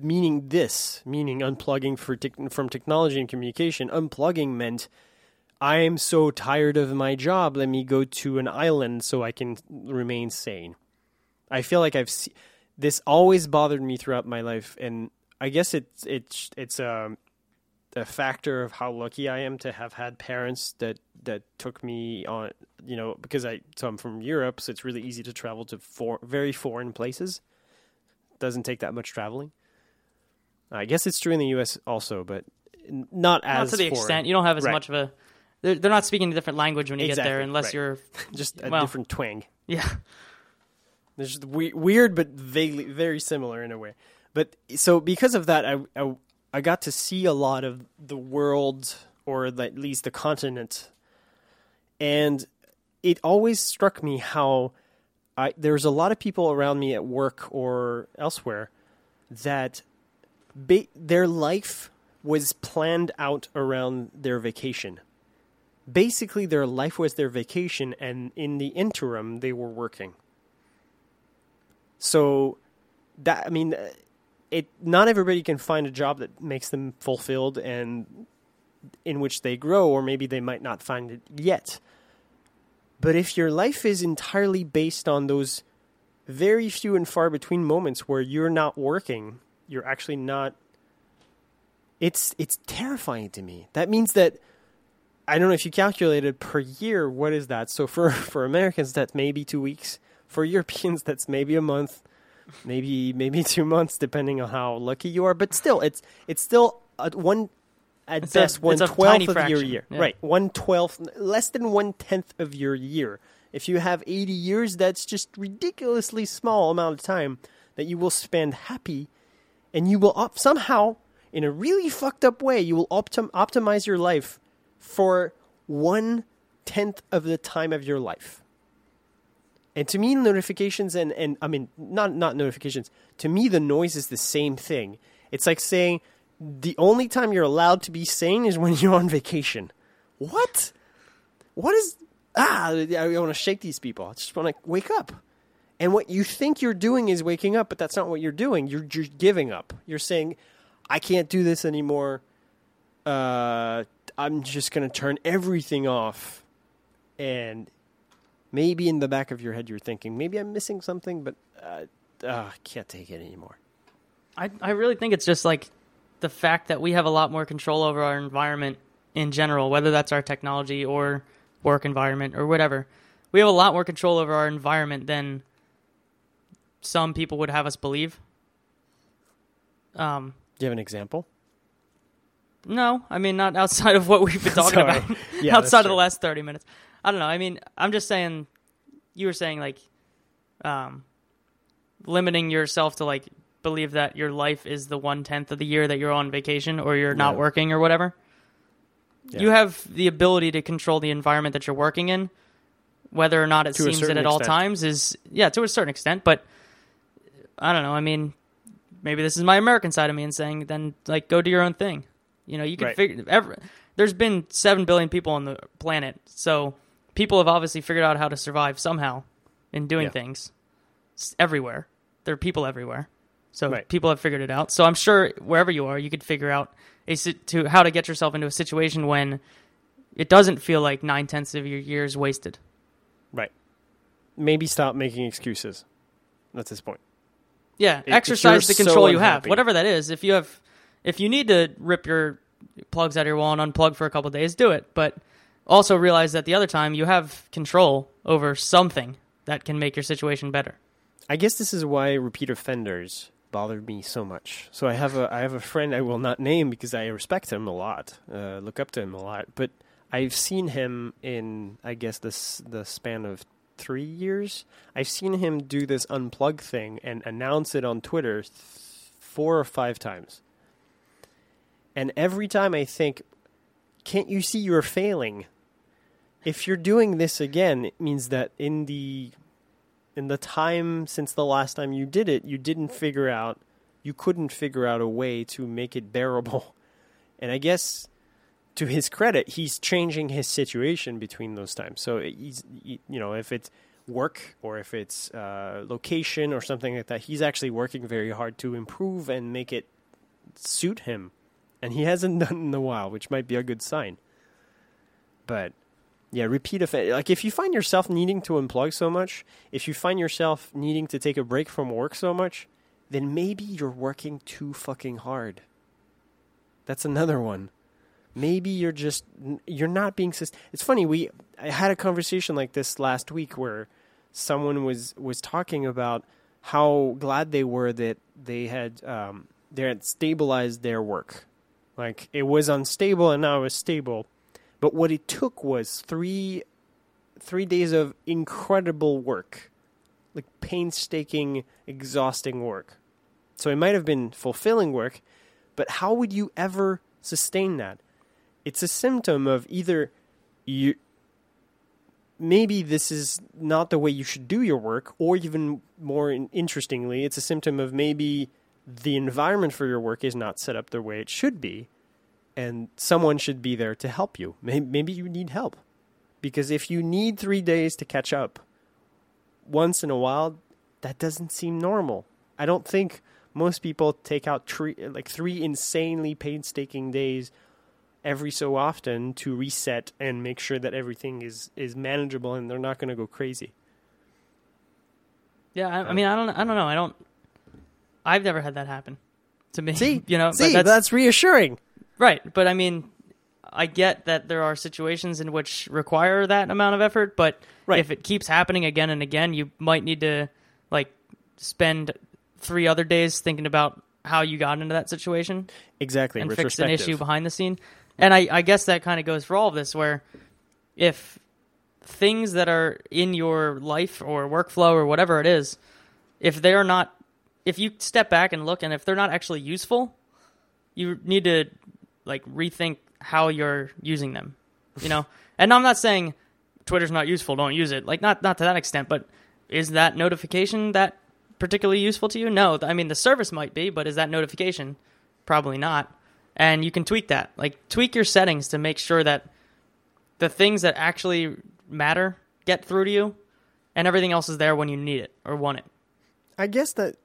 S2: meaning this, meaning unplugging for tech from technology and communication, unplugging meant I am so tired of my job. Let me go to an island so I can remain sane. I feel like I've se- this always bothered me throughout my life, and I guess it's it's it's um, a factor of how lucky I am to have had parents that that took me on. You know, because I so I'm from Europe, so it's really easy to travel to for, very foreign places. Doesn't take that much traveling. I guess it's true in the U.S. also, but not as
S1: Not to the
S2: foreign.
S1: extent you don't have as
S2: Right.
S1: much of a they're, they're not speaking a different language when you get there unless
S2: right.
S1: you're
S2: just a
S1: well.
S2: different twang.
S1: yeah
S2: There's just we- weird, but vaguely very similar in a way. But so because of that, I, I I got to see a lot of the world, or at least the continent, and it always struck me how I there's a lot of people around me at work or elsewhere that ba- their life was planned out around their vacation. Basically, their life was their vacation, and in the interim, they were working. So that I mean, uh, it not everybody can find a job that makes them fulfilled and in which they grow, or maybe they might not find it yet. But if your life is entirely based on those very few and far between moments where you're not working, you're actually not. It's it's terrifying to me. That means that I don't know if you calculated per year. What is that? So for for Americans, that's maybe two weeks. For Europeans, that's maybe a month, maybe maybe two months, depending on how lucky you are. But still, it's it's still at one at
S1: It's
S2: best one
S1: a
S2: twelfth
S1: tiny
S2: of your year.
S1: yeah.
S2: Right, one twelfth, less than one tenth of your year. If you have eighty years, that's just ridiculously small amount of time that you will spend happy, and you will op- somehow, in a really fucked up way, you will optim- optimize your life for one tenth of the time of your life. And to me, notifications and, and I mean, not, not notifications, to me, the noise is the same thing. It's like saying the only time you're allowed to be sane is when you're on vacation. What? What is. Ah, I want to shake these people. I just want to wake up. And what you think you're doing is waking up, but that's not what you're doing. You're, you're giving up. You're saying, I can't do this anymore. Uh, I'm just going to turn everything off. And maybe in the back of your head, you're thinking, maybe I'm missing something, but uh, uh, I can't take it anymore.
S1: I, I really think it's just like the fact that we have a lot more control over our environment in general, whether that's our technology or work environment or whatever. We have a lot more control over our environment than some people would have us believe. Um,
S2: Do you have an example?
S1: no, I mean not outside of what we've been talking about.
S2: Yeah,
S1: outside of the last thirty minutes. I don't know. I mean, I'm just saying. You were saying like, um, limiting yourself to like believe that your life is the one tenth of the year that you're on vacation or you're not
S2: Yeah.
S1: working or whatever.
S2: Yeah.
S1: You have the ability to control the environment that you're working in, whether or not it
S2: To
S1: seems it at all times is yeah to a certain extent. But I don't know. I mean, maybe this is my American side of me and saying then like go do your own thing. You know, you can
S2: Right.
S1: figure. Every, there's been seven billion people on the planet, so people have obviously figured out how to survive somehow in doing
S2: Yeah.
S1: things S- everywhere. There are people everywhere, so
S2: Right.
S1: people have figured it out. So I'm sure wherever you are, you could figure out a to how to get yourself into a situation when it doesn't feel like nine tenths of your year is wasted.
S2: Right. Maybe stop making excuses. That's his point.
S1: Yeah,
S2: if
S1: exercise the
S2: so
S1: control you have, whatever that is. If you have, if you need to rip your plugs out of your wall and unplug for a couple days, do it. But also realize that the other time you have control over something that can make your situation better.
S2: I guess this is why repeat offenders bothered me so much. So I have a I have a friend I will not name because I respect him a lot, uh, look up to him a lot. But I've seen him in I guess this the span of three years. I've seen him do this unplug thing and announce it on Twitter th- four or five times. And every time I think, can't you see you're failing? If you're doing this again, it means that in the in the time since the last time you did it, you didn't figure out, you couldn't figure out a way to make it bearable. And I guess, to his credit, he's changing his situation between those times. So he's, you know, if it's work or if it's uh, location or something like that, he's actually working very hard to improve and make it suit him. And he hasn't done in a while, which might be a good sign. But yeah, repeat offense. Like if you find yourself needing to unplug so much, if you find yourself needing to take a break from work so much, then maybe you're working too fucking hard. That's another one. Maybe you're just you're not being. Syst- it's funny. We I had a conversation like this last week where someone was was talking about how glad they were that they had um, they had stabilized their work. Like it was unstable and now it was stable. But what it took was three three days of incredible work. Like painstaking, exhausting work. So it might have been fulfilling work, but how would you ever sustain that? It's a symptom of either you maybe this is not the way you should do your work, or even more in- interestingly, it's a symptom of maybe the environment for your work is not set up the way it should be, and someone should be there to help you. May- Maybe you need help. Because if you need three days to catch up once in a while, that doesn't seem normal. I don't think most people take out tre- like three insanely painstaking days every so often to reset and make sure that everything is is manageable and they're not going to go crazy.
S1: Yeah, I, I mean, I don't, I don't know. I don't. I've never had that happen to me.
S2: See,
S1: you know, but
S2: see,
S1: that's,
S2: that's reassuring.
S1: right. But I mean, I get that there are situations in which require that amount of effort. But
S2: Right.
S1: if it keeps happening again and again, you might need to like spend three other days thinking about how you got into that situation
S2: Exactly,
S1: and fix an issue behind the scene. And I, I guess that kind of goes for all of this, where if things that are in your life or workflow or whatever it is, if they're not, if you step back and look and if they're not actually useful, you need to like rethink how you're using them, you know? and I'm not saying Twitter's not useful, don't use it. Like not not to that extent, but is that notification that particularly useful to you? No, I mean the service might be, but is that notification? Probably not. And you can tweak that. Like tweak your settings to make sure that the things that actually matter get through to you and everything else is there when you need it or want it.
S2: I guess that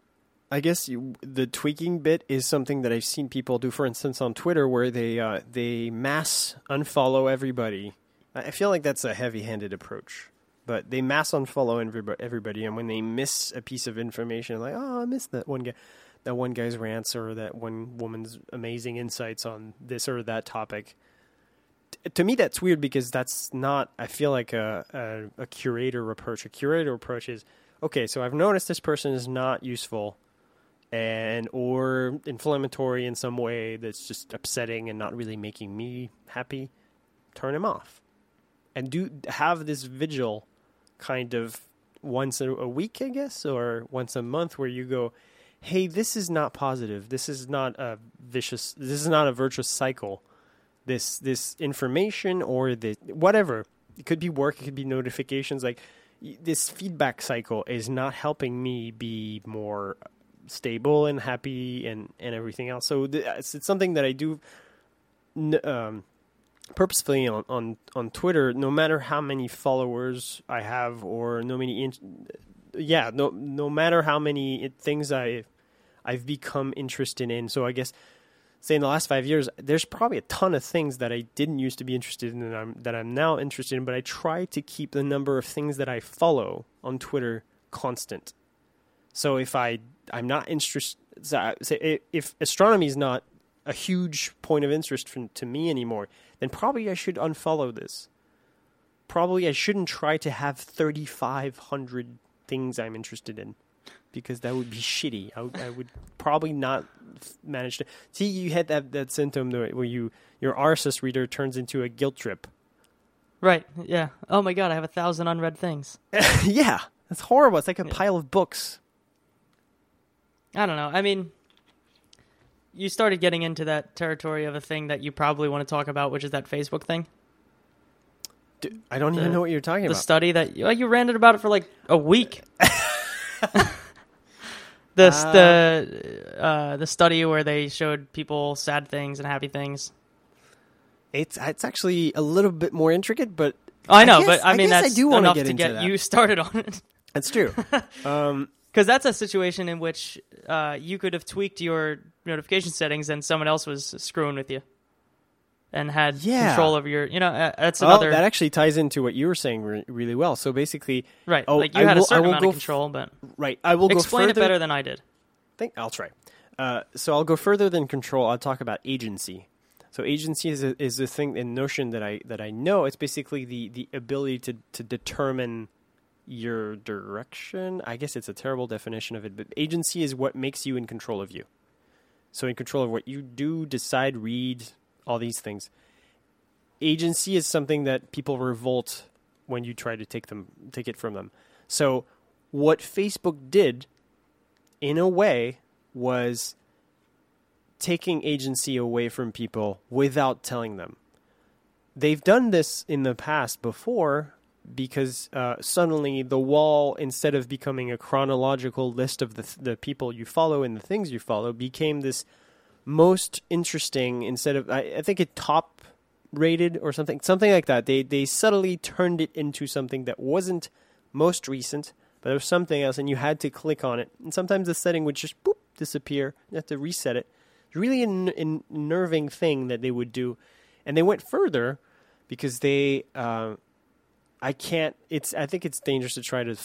S2: I guess you, the tweaking bit is something that I've seen people do. For instance, on Twitter, where they uh, they mass unfollow everybody. I feel like that's a heavy-handed approach, but they mass unfollow everybody, everybody, and when they miss a piece of information, like oh, I missed that one guy, that one guy's rants, or that one woman's amazing insights on this or that topic. T- to me, that's weird because that's not. I feel like a, a a curator approach. A curator approach is okay. So I've noticed this person is not useful and or inflammatory in some way that's just upsetting and not really making me happy, turn him off. And do have this vigil kind of once a, a week, I guess, or once a month where you go, "Hey, this is not positive. This is not a vicious. This is not a virtuous cycle. This this information or the whatever. It could be work, it could be notifications like this feedback cycle is not helping me be more stable and happy and, and everything else. So th- it's, something that I do um, purposefully on, on, on Twitter, no matter how many followers I have or no many, in- yeah, no, no matter how many things I, I've become interested in. So I guess, say in the last five years, there's probably a ton of things that I didn't used to be interested in that I'm, that I'm now interested in, but I try to keep the number of things that I follow on Twitter constant. So if I I'm not interested. Say if astronomy is not a huge point of interest for, to me anymore, then probably I should unfollow this. Probably I shouldn't try to have 3,500 things I'm interested in because that would be shitty. I, I would probably not manage to see. You had that that symptom where you your RSS reader turns into a guilt trip.
S1: Right. Yeah. Oh my god, I have a thousand unread things.
S2: yeah, that's horrible. It's like a yeah. pile of books.
S1: I don't know. I mean, you started getting into that territory of a thing that you probably want to talk about, which is that Facebook thing.
S2: Dude, I don't the, even know what you're talking
S1: the
S2: about.
S1: The study that you, you ranted about it for like a week. the uh, the uh, the study where they showed people sad things and happy things.
S2: It's it's actually a little bit more intricate, but
S1: oh, I know, I guess, but I mean I that's I do enough get to get that. you started on it.
S2: That's true. um,
S1: because that's a situation in which uh, you could have tweaked your notification settings and someone else was screwing with you and had yeah. control over your you know uh, that's another
S2: that actually ties into what you were saying re- really well so basically
S1: right oh, like you I had will, a certain amount of control but
S2: right i will
S1: explain
S2: go
S1: it better than i did
S2: think i'll try uh, so i'll go further than control i'll talk about agency so agency is a, is a thing a notion that i that i know it's basically the the ability to to determine your direction. I guess it's a terrible definition of it, but agency is what makes you in control of you. So, in control of what you do, decide, read, all these things. Agency is something that people revolt when you try to take them take it from them. So, what Facebook did in a way was taking agency away from people without telling them. They've done this in the past before because uh, suddenly the wall, instead of becoming a chronological list of the th- the people you follow and the things you follow, became this most interesting. Instead of, I, I think it top rated or something, something like that. They they subtly turned it into something that wasn't most recent, but it was something else, and you had to click on it. And sometimes the setting would just boop disappear. You have to reset it. It's really an, an unnerving thing that they would do, and they went further because they. Uh, I can't. It's. I think it's dangerous to try to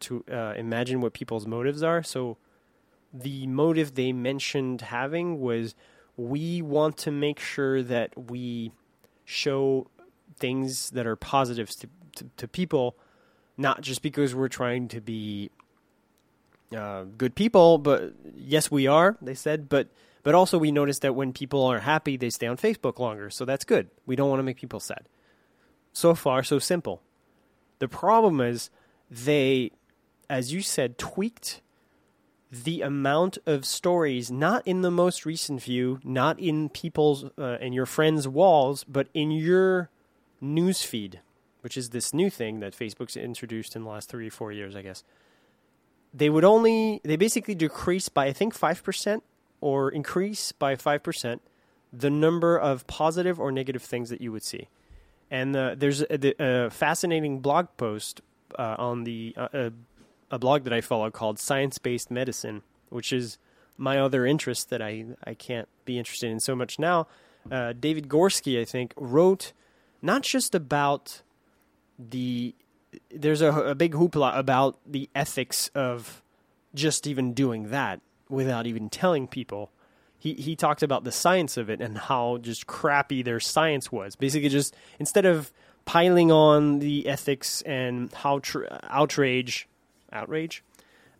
S2: to uh, imagine what people's motives are. So, the motive they mentioned having was we want to make sure that we show things that are positives to, to, to people, not just because we're trying to be uh, good people, but yes, we are. They said, but but also we noticed that when people are happy, they stay on Facebook longer. So that's good. We don't want to make people sad. So far, so simple. The problem is they, as you said, tweaked the amount of stories, not in the most recent view, not in people's uh, and your friends' walls, but in your news feed. which is this new thing that Facebook's introduced in the last three or four years, I guess. They would only they basically decrease by I think five percent or increase by five percent the number of positive or negative things that you would see. And uh, there's a, a, fascinating blog post uh, on the uh, a blog that I follow called Science Based Medicine, which is my other interest that I I can't be interested in so much now. Uh, David Gorski, I think, wrote not just about the there's a, a big hoopla about the ethics of just even doing that without even telling people. He he talked about the science of it and how just crappy their science was. Basically, just instead of piling on the ethics and how tr- outrage, outrage,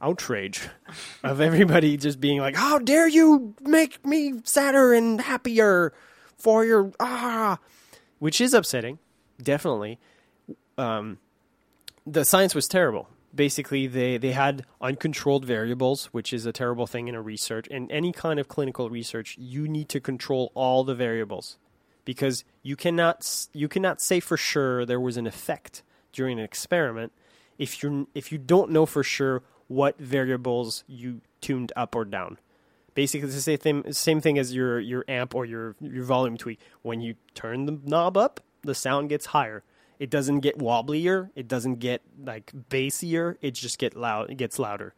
S2: outrage of everybody just being like, "How dare you make me sadder and happier for your ah," which is upsetting, definitely. Um, the science was terrible. Basically, they, they had uncontrolled variables, which is a terrible thing in a research. In any kind of clinical research, you need to control all the variables because you cannot you cannot say for sure there was an effect during an experiment if you if you don't know for sure what variables you tuned up or down. Basically, it's the same thing, same thing as your your amp or your your volume tweak. When you turn the knob up, the sound gets higher. It doesn't get wobblier. It doesn't get like bassier. It just get loud. It gets louder.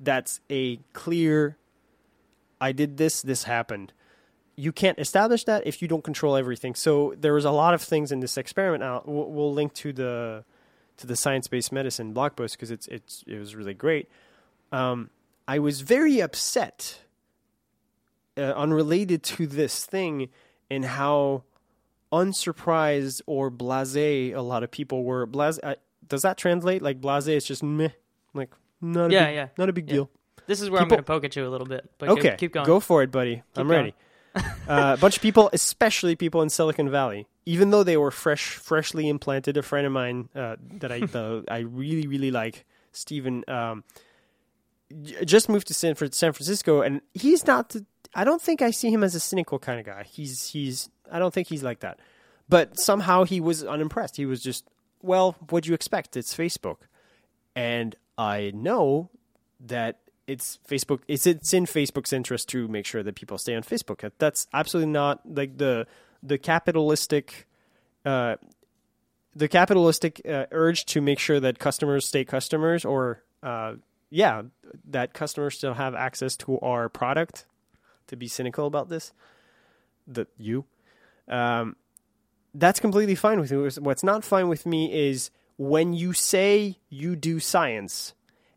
S2: That's a clear. I did this. This happened. You can't establish that if you don't control everything. So there was a lot of things in this experiment. Now we'll link to the to the science based medicine blog post because it's it's it was really great. Um, I was very upset, uh, unrelated to this thing, in how unsurprised or blasé a lot of people were. Blase, uh, does that translate? Like blasé It's just meh, like not a
S1: Yeah,
S2: big,
S1: yeah.
S2: not a big
S1: Yeah.
S2: deal.
S1: This is where I'm
S2: People-
S1: going to poke at you a little bit. But
S2: Okay,
S1: keep, keep going.
S2: Go for it, buddy. I'm
S1: going.
S2: ready. Uh, a bunch of people, especially people in Silicon Valley, even though they were fresh, freshly implanted. A friend of mine uh, that I the, I really really like, Stephen, um, j- just moved to San, San Francisco, and he's not. The, I don't think I see him as a cynical kind of guy. He's he's. I don't think he's like that. But somehow he was unimpressed. He was just, well, what'd you expect? It's Facebook, and I know that it's Facebook. It's it's in Facebook's interest to make sure that people stay on Facebook. That's absolutely not like the the capitalistic, uh, the capitalistic uh, urge to make sure that customers stay customers, or uh, yeah, that customers still have access to our product. To be cynical about this, that you, um, that's completely fine with me. What's not fine with me is when you say you do science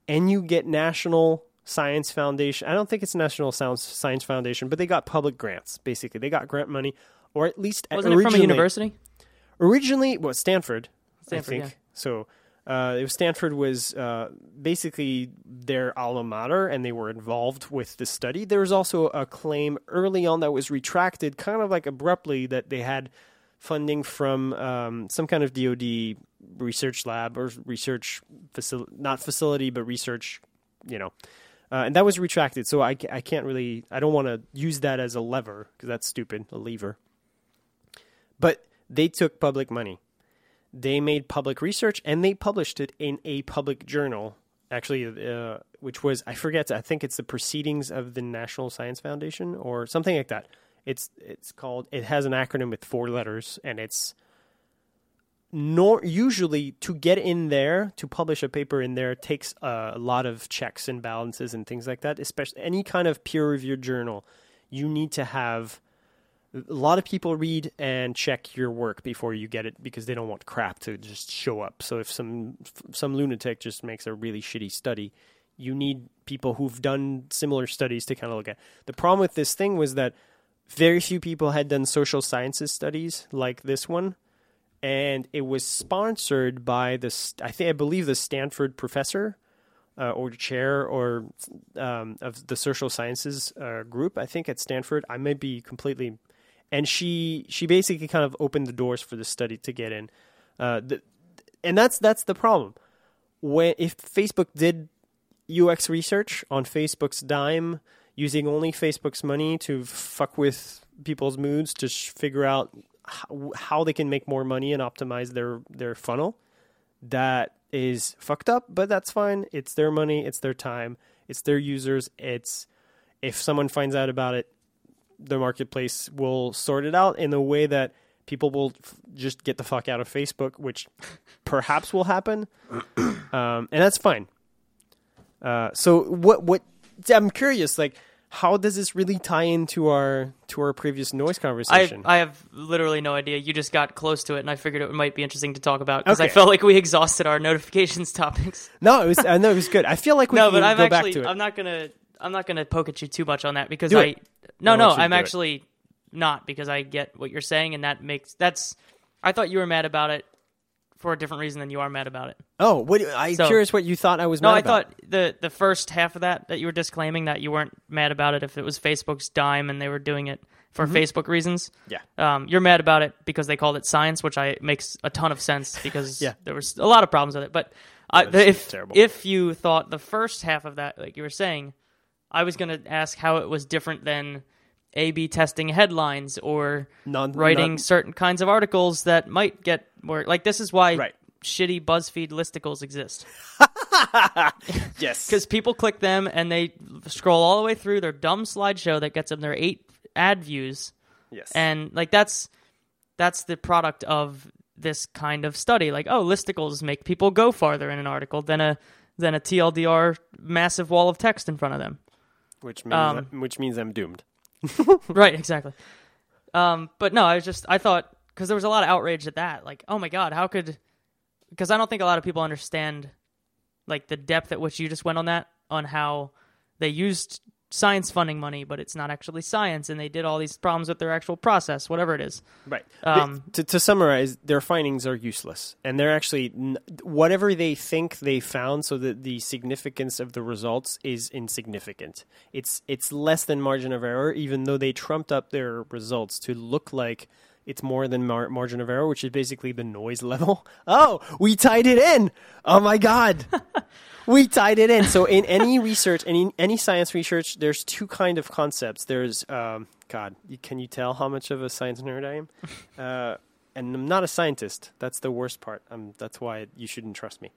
S2: and you get National Science Foundation. I don't think it's National Science Science Foundation, but they got public grants. Basically, they got grant money, or at least
S1: Wasn't it from a university?
S2: Originally, well, Stanford,
S1: Stanford,
S2: I think.
S1: yeah.
S2: So uh, it was Stanford was uh, basically their alma mater, and they were involved with the study. There was also a claim early on that was retracted, kind of like abruptly, that they had funding from um, some kind of DoD research lab or research facility, not facility, but research, you know. Uh, and that was retracted, so I, I can't really, I don't want to use that as a lever because that's stupid, a lever. But they took public money. They made public research and they published it in a public journal, actually, uh, which was, I forget, I think it's the Proceedings of the National Science Foundation or something like that. It's it's called. It has an acronym with four letters, and it's nor usually to get in there to publish a paper in there takes a lot of checks and balances and things like that. Especially any kind of peer reviewed journal, you need to have a lot of people read and check your work before you get it because they don't want crap to just show up. So if some some lunatic just makes a really shitty study, you need people who've done similar studies to kind of look at. The problem with this thing was that very few people had done social sciences studies like this one and it was sponsored by this I think I believe the Stanford professor uh, or chair or um, of the social sciences uh, group I think at Stanford. I may be completely and she she basically kind of opened the doors for the study to get in. Uh, the, and that's that's the problem. When if Facebook did UX research on Facebook's dime using only Facebook's money to fuck with people's moods to sh- figure out how, how they can make more money and optimize their their funnel. That is fucked up, but that's fine. It's their money, it's their time, it's their users. It's if someone finds out about it, the marketplace will sort it out in a way that people will f- just get the fuck out of Facebook, which perhaps will happen, um, and that's fine. Uh, so what? What? I'm curious. Like, how does this really tie into our to our previous noise conversation?
S1: I have literally no idea. You just got close to it, and I figured it might be interesting to talk about because I felt like we exhausted our notifications topics.
S2: no, it was. I know it was good. I feel like we
S1: no,
S2: can
S1: but I'm
S2: go
S1: actually
S2: back to it.
S1: I'm not gonna I'm not gonna poke at you too much on that because
S2: Do
S1: I
S2: it.
S1: no
S2: I
S1: no
S2: to
S1: I'm
S2: do it.
S1: actually not because I get what you're saying and that makes that's I thought you were mad about it for a different reason than you are mad about it.
S2: oh, what? I'm
S1: So-
S2: curious what you thought I was.
S1: No, I
S2: about.
S1: thought the the first half of that that you were disclaiming that you weren't mad about it if it was Facebook's dime and they were doing it for Facebook reasons.
S2: Yeah.
S1: Um, you're mad about it because they called it science, which I makes a ton of sense because
S2: Yeah.
S1: there was a lot of problems with it. But I,
S2: That's
S1: if
S2: terrible.
S1: if you thought the first half of that, like you were saying, I was going to ask how it was different than A/B testing headlines or
S2: Non-
S1: writing
S2: non-
S1: certain kinds of articles that might get more. Like this is why
S2: Right.
S1: shitty BuzzFeed listicles exist
S2: yes,
S1: because people click them and they scroll all the way through their dumb slideshow that gets them their eight ad views
S2: yes,
S1: and like that's that's the product of this kind of study like oh listicles make people go farther in an article than a than a tldr massive wall of text in front of them
S2: which means
S1: um,
S2: which means I'm doomed.
S1: right exactly. Um but no i was just i thought because there was a lot of outrage at that like oh my god how could because i don't think a lot of people understand like the depth at which you just went on that on how they used science funding money but it's not actually science and they did all these problems with their actual process whatever it is
S2: Right.
S1: Um,
S2: to, to summarize, their findings are useless, and they're actually n- whatever they think they found. So that the significance of the results is insignificant. It's it's less than margin of error, even though they trumped up their results to look like it's more than mar- margin of error, which is basically the noise level. Oh, we tied it in. Oh my god. we tied it in. So in any research, any any science research, there's two kind of concepts. There's um, God, you, can you tell how much of a science nerd I am? Uh, and I'm not a scientist. That's the worst part. Um, that's why you shouldn't trust me.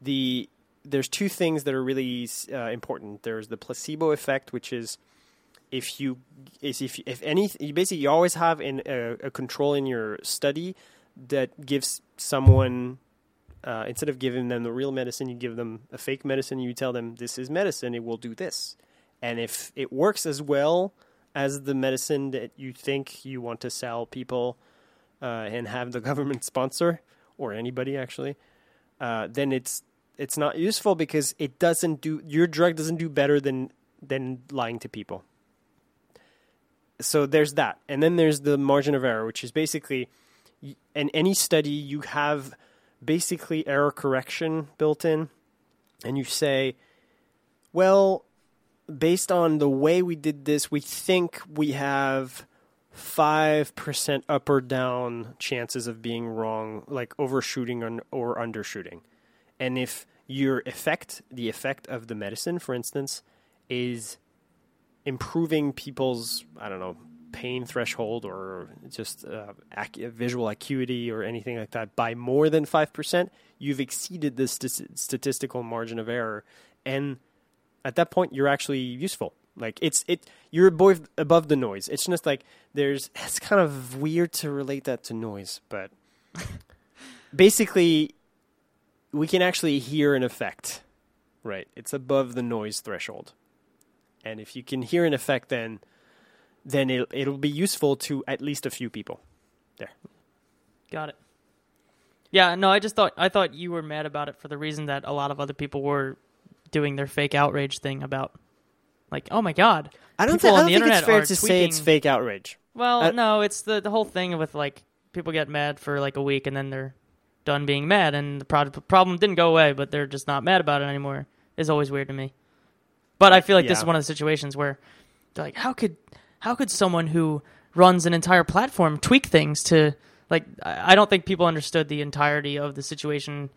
S2: The there's two things that are really uh, important. There's the placebo effect, which is if you is if if any you basically you always have in a, a control in your study that gives someone uh, instead of giving them the real medicine, you give them a fake medicine. You tell them this is medicine; it will do this. And if it works as well as the medicine that you think you want to sell people uh, and have the government sponsor or anybody actually, uh, then it's it's not useful because it doesn't do your drug doesn't do better than than lying to people. So there's that, and then there's the margin of error, which is basically in any study you have basically error correction built in, and you say, well, based on the way we did this, we think we have five percent up or down chances of being wrong, like overshooting or undershooting. And if your effect, the effect of the medicine, for instance, is improving people's, I don't know, pain threshold or just uh, ac- visual acuity or anything like that by more than 5%, you've exceeded the st- statistical margin of error. And at that point, you're actually useful. Like it's it, you're above above the noise. It's just like there's. It's kind of weird to relate that to noise, but basically, we can actually hear an effect. Right, it's above the noise threshold, and if you can hear an effect, then then it it'll be useful to at least a few people. There.
S1: Got it. Yeah, no, I just thought I thought you were mad about it for the reason that a lot of other people were doing their fake outrage thing about like, oh my god.
S2: I don't, thi- I
S1: on
S2: don't
S1: the
S2: think
S1: internet
S2: it's fair to say it's fake outrage.
S1: Well,
S2: Uh,
S1: no, it's the the whole thing with like people get mad for like a week and then they're done being mad and the pro- problem didn't go away, but they're just not mad about it anymore. Is always weird to me. But I feel like this is one of the situations where they're like, how could how could someone who runs an entire platform tweak things to like I don't think people understood the entirety of the situation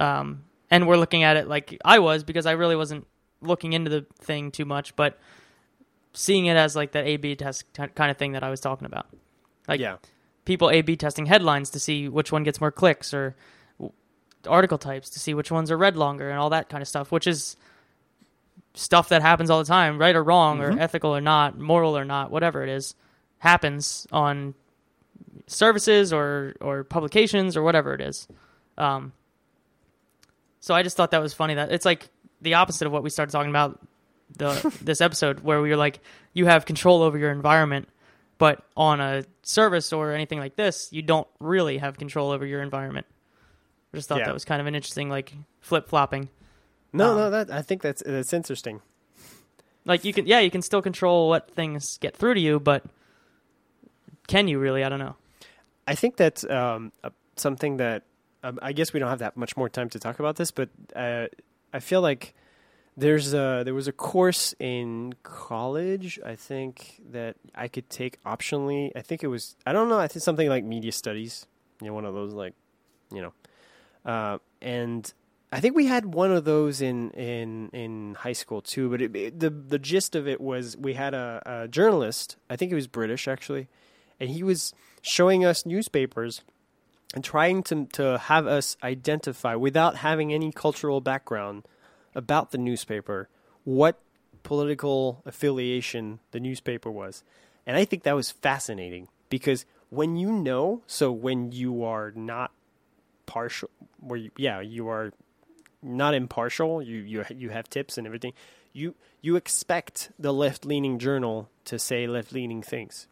S1: um and we're looking at it like I was because I really wasn't looking into the thing too much but seeing it as like that A B test kind of thing that I was talking about. Like
S2: yeah.
S1: people A/B testing headlines to see which one gets more clicks, or article types to see which ones are read longer, and all that kind of stuff, which is stuff that happens all the time, right or wrong,
S2: Mhm.
S1: or ethical or not, moral or not, whatever it is, happens on services or or publications or whatever it is. Um, so I just thought that was funny that it's like the opposite of what we started talking about the this episode where we were like you have control over your environment but on a service or anything like this you don't really have control over your environment i just thought
S2: Yeah.
S1: that was kind of an interesting like flip-flopping
S2: No,
S1: Um,
S2: no, that I think that's that's interesting.
S1: like you can yeah you can still control what things get through to you but can you really i don't know
S2: I think that's um, something that um, I guess we don't have that much more time to talk about this, but uh, I feel like there's a, there was a course in college I think that I could take optionally. I think it was I don't know. I think something like media studies. You know, one of those like you know, uh, and I think we had one of those in in in high school too. But it, it- the the gist of it was we had a, a journalist. I think he was British actually, and he was showing us newspapers and trying to to have us identify without having any cultural background about the newspaper what political affiliation the newspaper was. And I think that was fascinating because when you know, so when you are not partial where you, yeah, you are not impartial, you you you have tips and everything. You you expect the left-leaning journal to say left-leaning things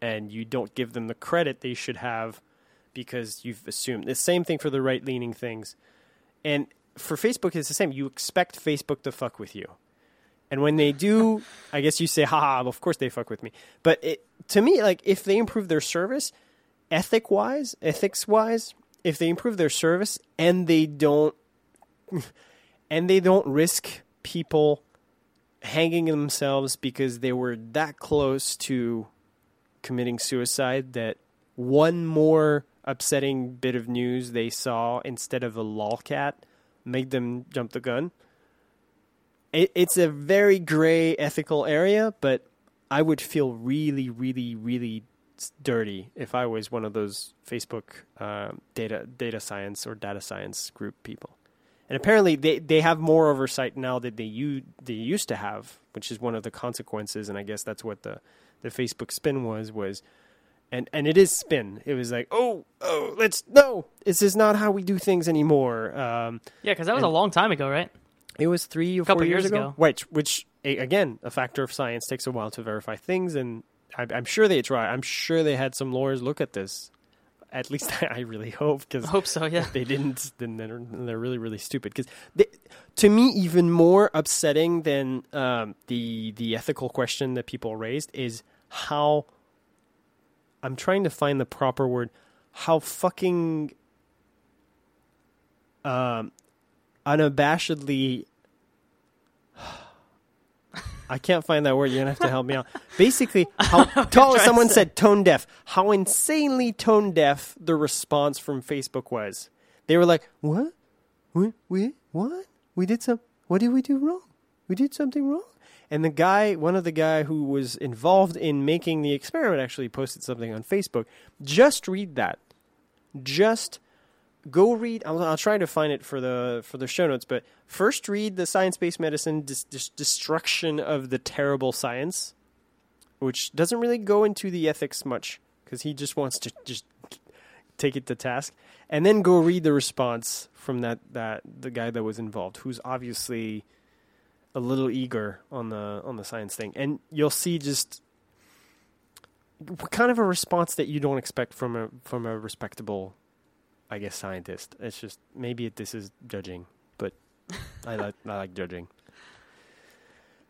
S2: and you don't give them the credit they should have because you've assumed the same thing for the right-leaning things. And for Facebook it's the same. You expect Facebook to fuck with you. And when they do, I guess you say, ha "Ha, of course they fuck with me." But it, to me, like if they improve their service, ethic wise, ethics wise, if they improve their service and they don't, and they don't risk people hanging themselves because they were that close to committing suicide that one more upsetting bit of news they saw instead of a lolcat made them jump the gun it, it's a very gray ethical area, but I would feel really, really, really dirty if I was one of those Facebook um, data data science or data science group people. And apparently, they, they have more oversight now that they u- they used to have, which is one of the consequences. And I guess that's what the, the Facebook spin was was. And, and it is spin. It was like, oh, oh, let's no. This is not how we do things anymore. Um,
S1: yeah because that was a long time ago right
S2: it was three or four years,
S1: years
S2: ago.
S1: ago.
S2: Which, which again, a factor of science takes a while to verify things, and I, I'm sure they try. I'm sure they had some lawyers look at this. At least I really hope, because
S1: i hope so yeah
S2: they didn't, then they're, they're really, really stupid. Because to me, even more upsetting than um, the the ethical question that people raised is how. I'm trying to find the proper word. How fucking um, unabashedly. I can't find that word. You're gonna have to help me out. Basically, how tall, someone said tone deaf. How insanely tone deaf the response from Facebook was. They were like, "What? We we what? We did some. What did we do wrong? We did something wrong." And the guy, one of the guy who was involved in making the experiment, actually posted something on Facebook. Just read that. Just go read. I'll, I'll try to find it for the for the show notes. But first, read the science-based medicine dis- dis- destruction of the terrible science, which doesn't really go into the ethics much because he just wants to just take it to task. And then go read the response from that that the guy that was involved, who's obviously a little eager on the on the science thing, and you'll see just kind of a response that you don't expect from a from a respectable I guess scientist. It's just maybe it, this is judging, but I like I like judging.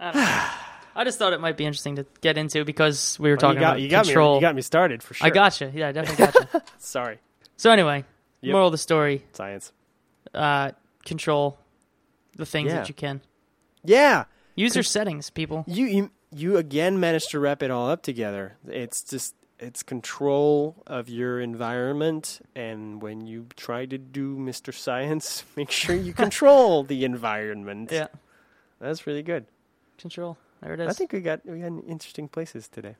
S1: I. I just thought it might be interesting to get into because we were
S2: Well,
S1: talking
S2: you got
S1: about
S2: you got
S1: control
S2: me you got me started for sure.
S1: i gotcha yeah i definitely gotcha
S2: sorry
S1: so anyway
S2: Yep.
S1: moral of the story
S2: science.
S1: uh, control the things
S2: Yeah.
S1: that you can
S2: Yeah,
S1: use your settings people
S2: you you you again managed to wrap it all up together. It's just it's control of your environment, and when you try to do Mr. Science, make sure you control the environment.
S1: yeah
S2: that's really good.
S1: control there it is
S2: I think we got we got interesting places today.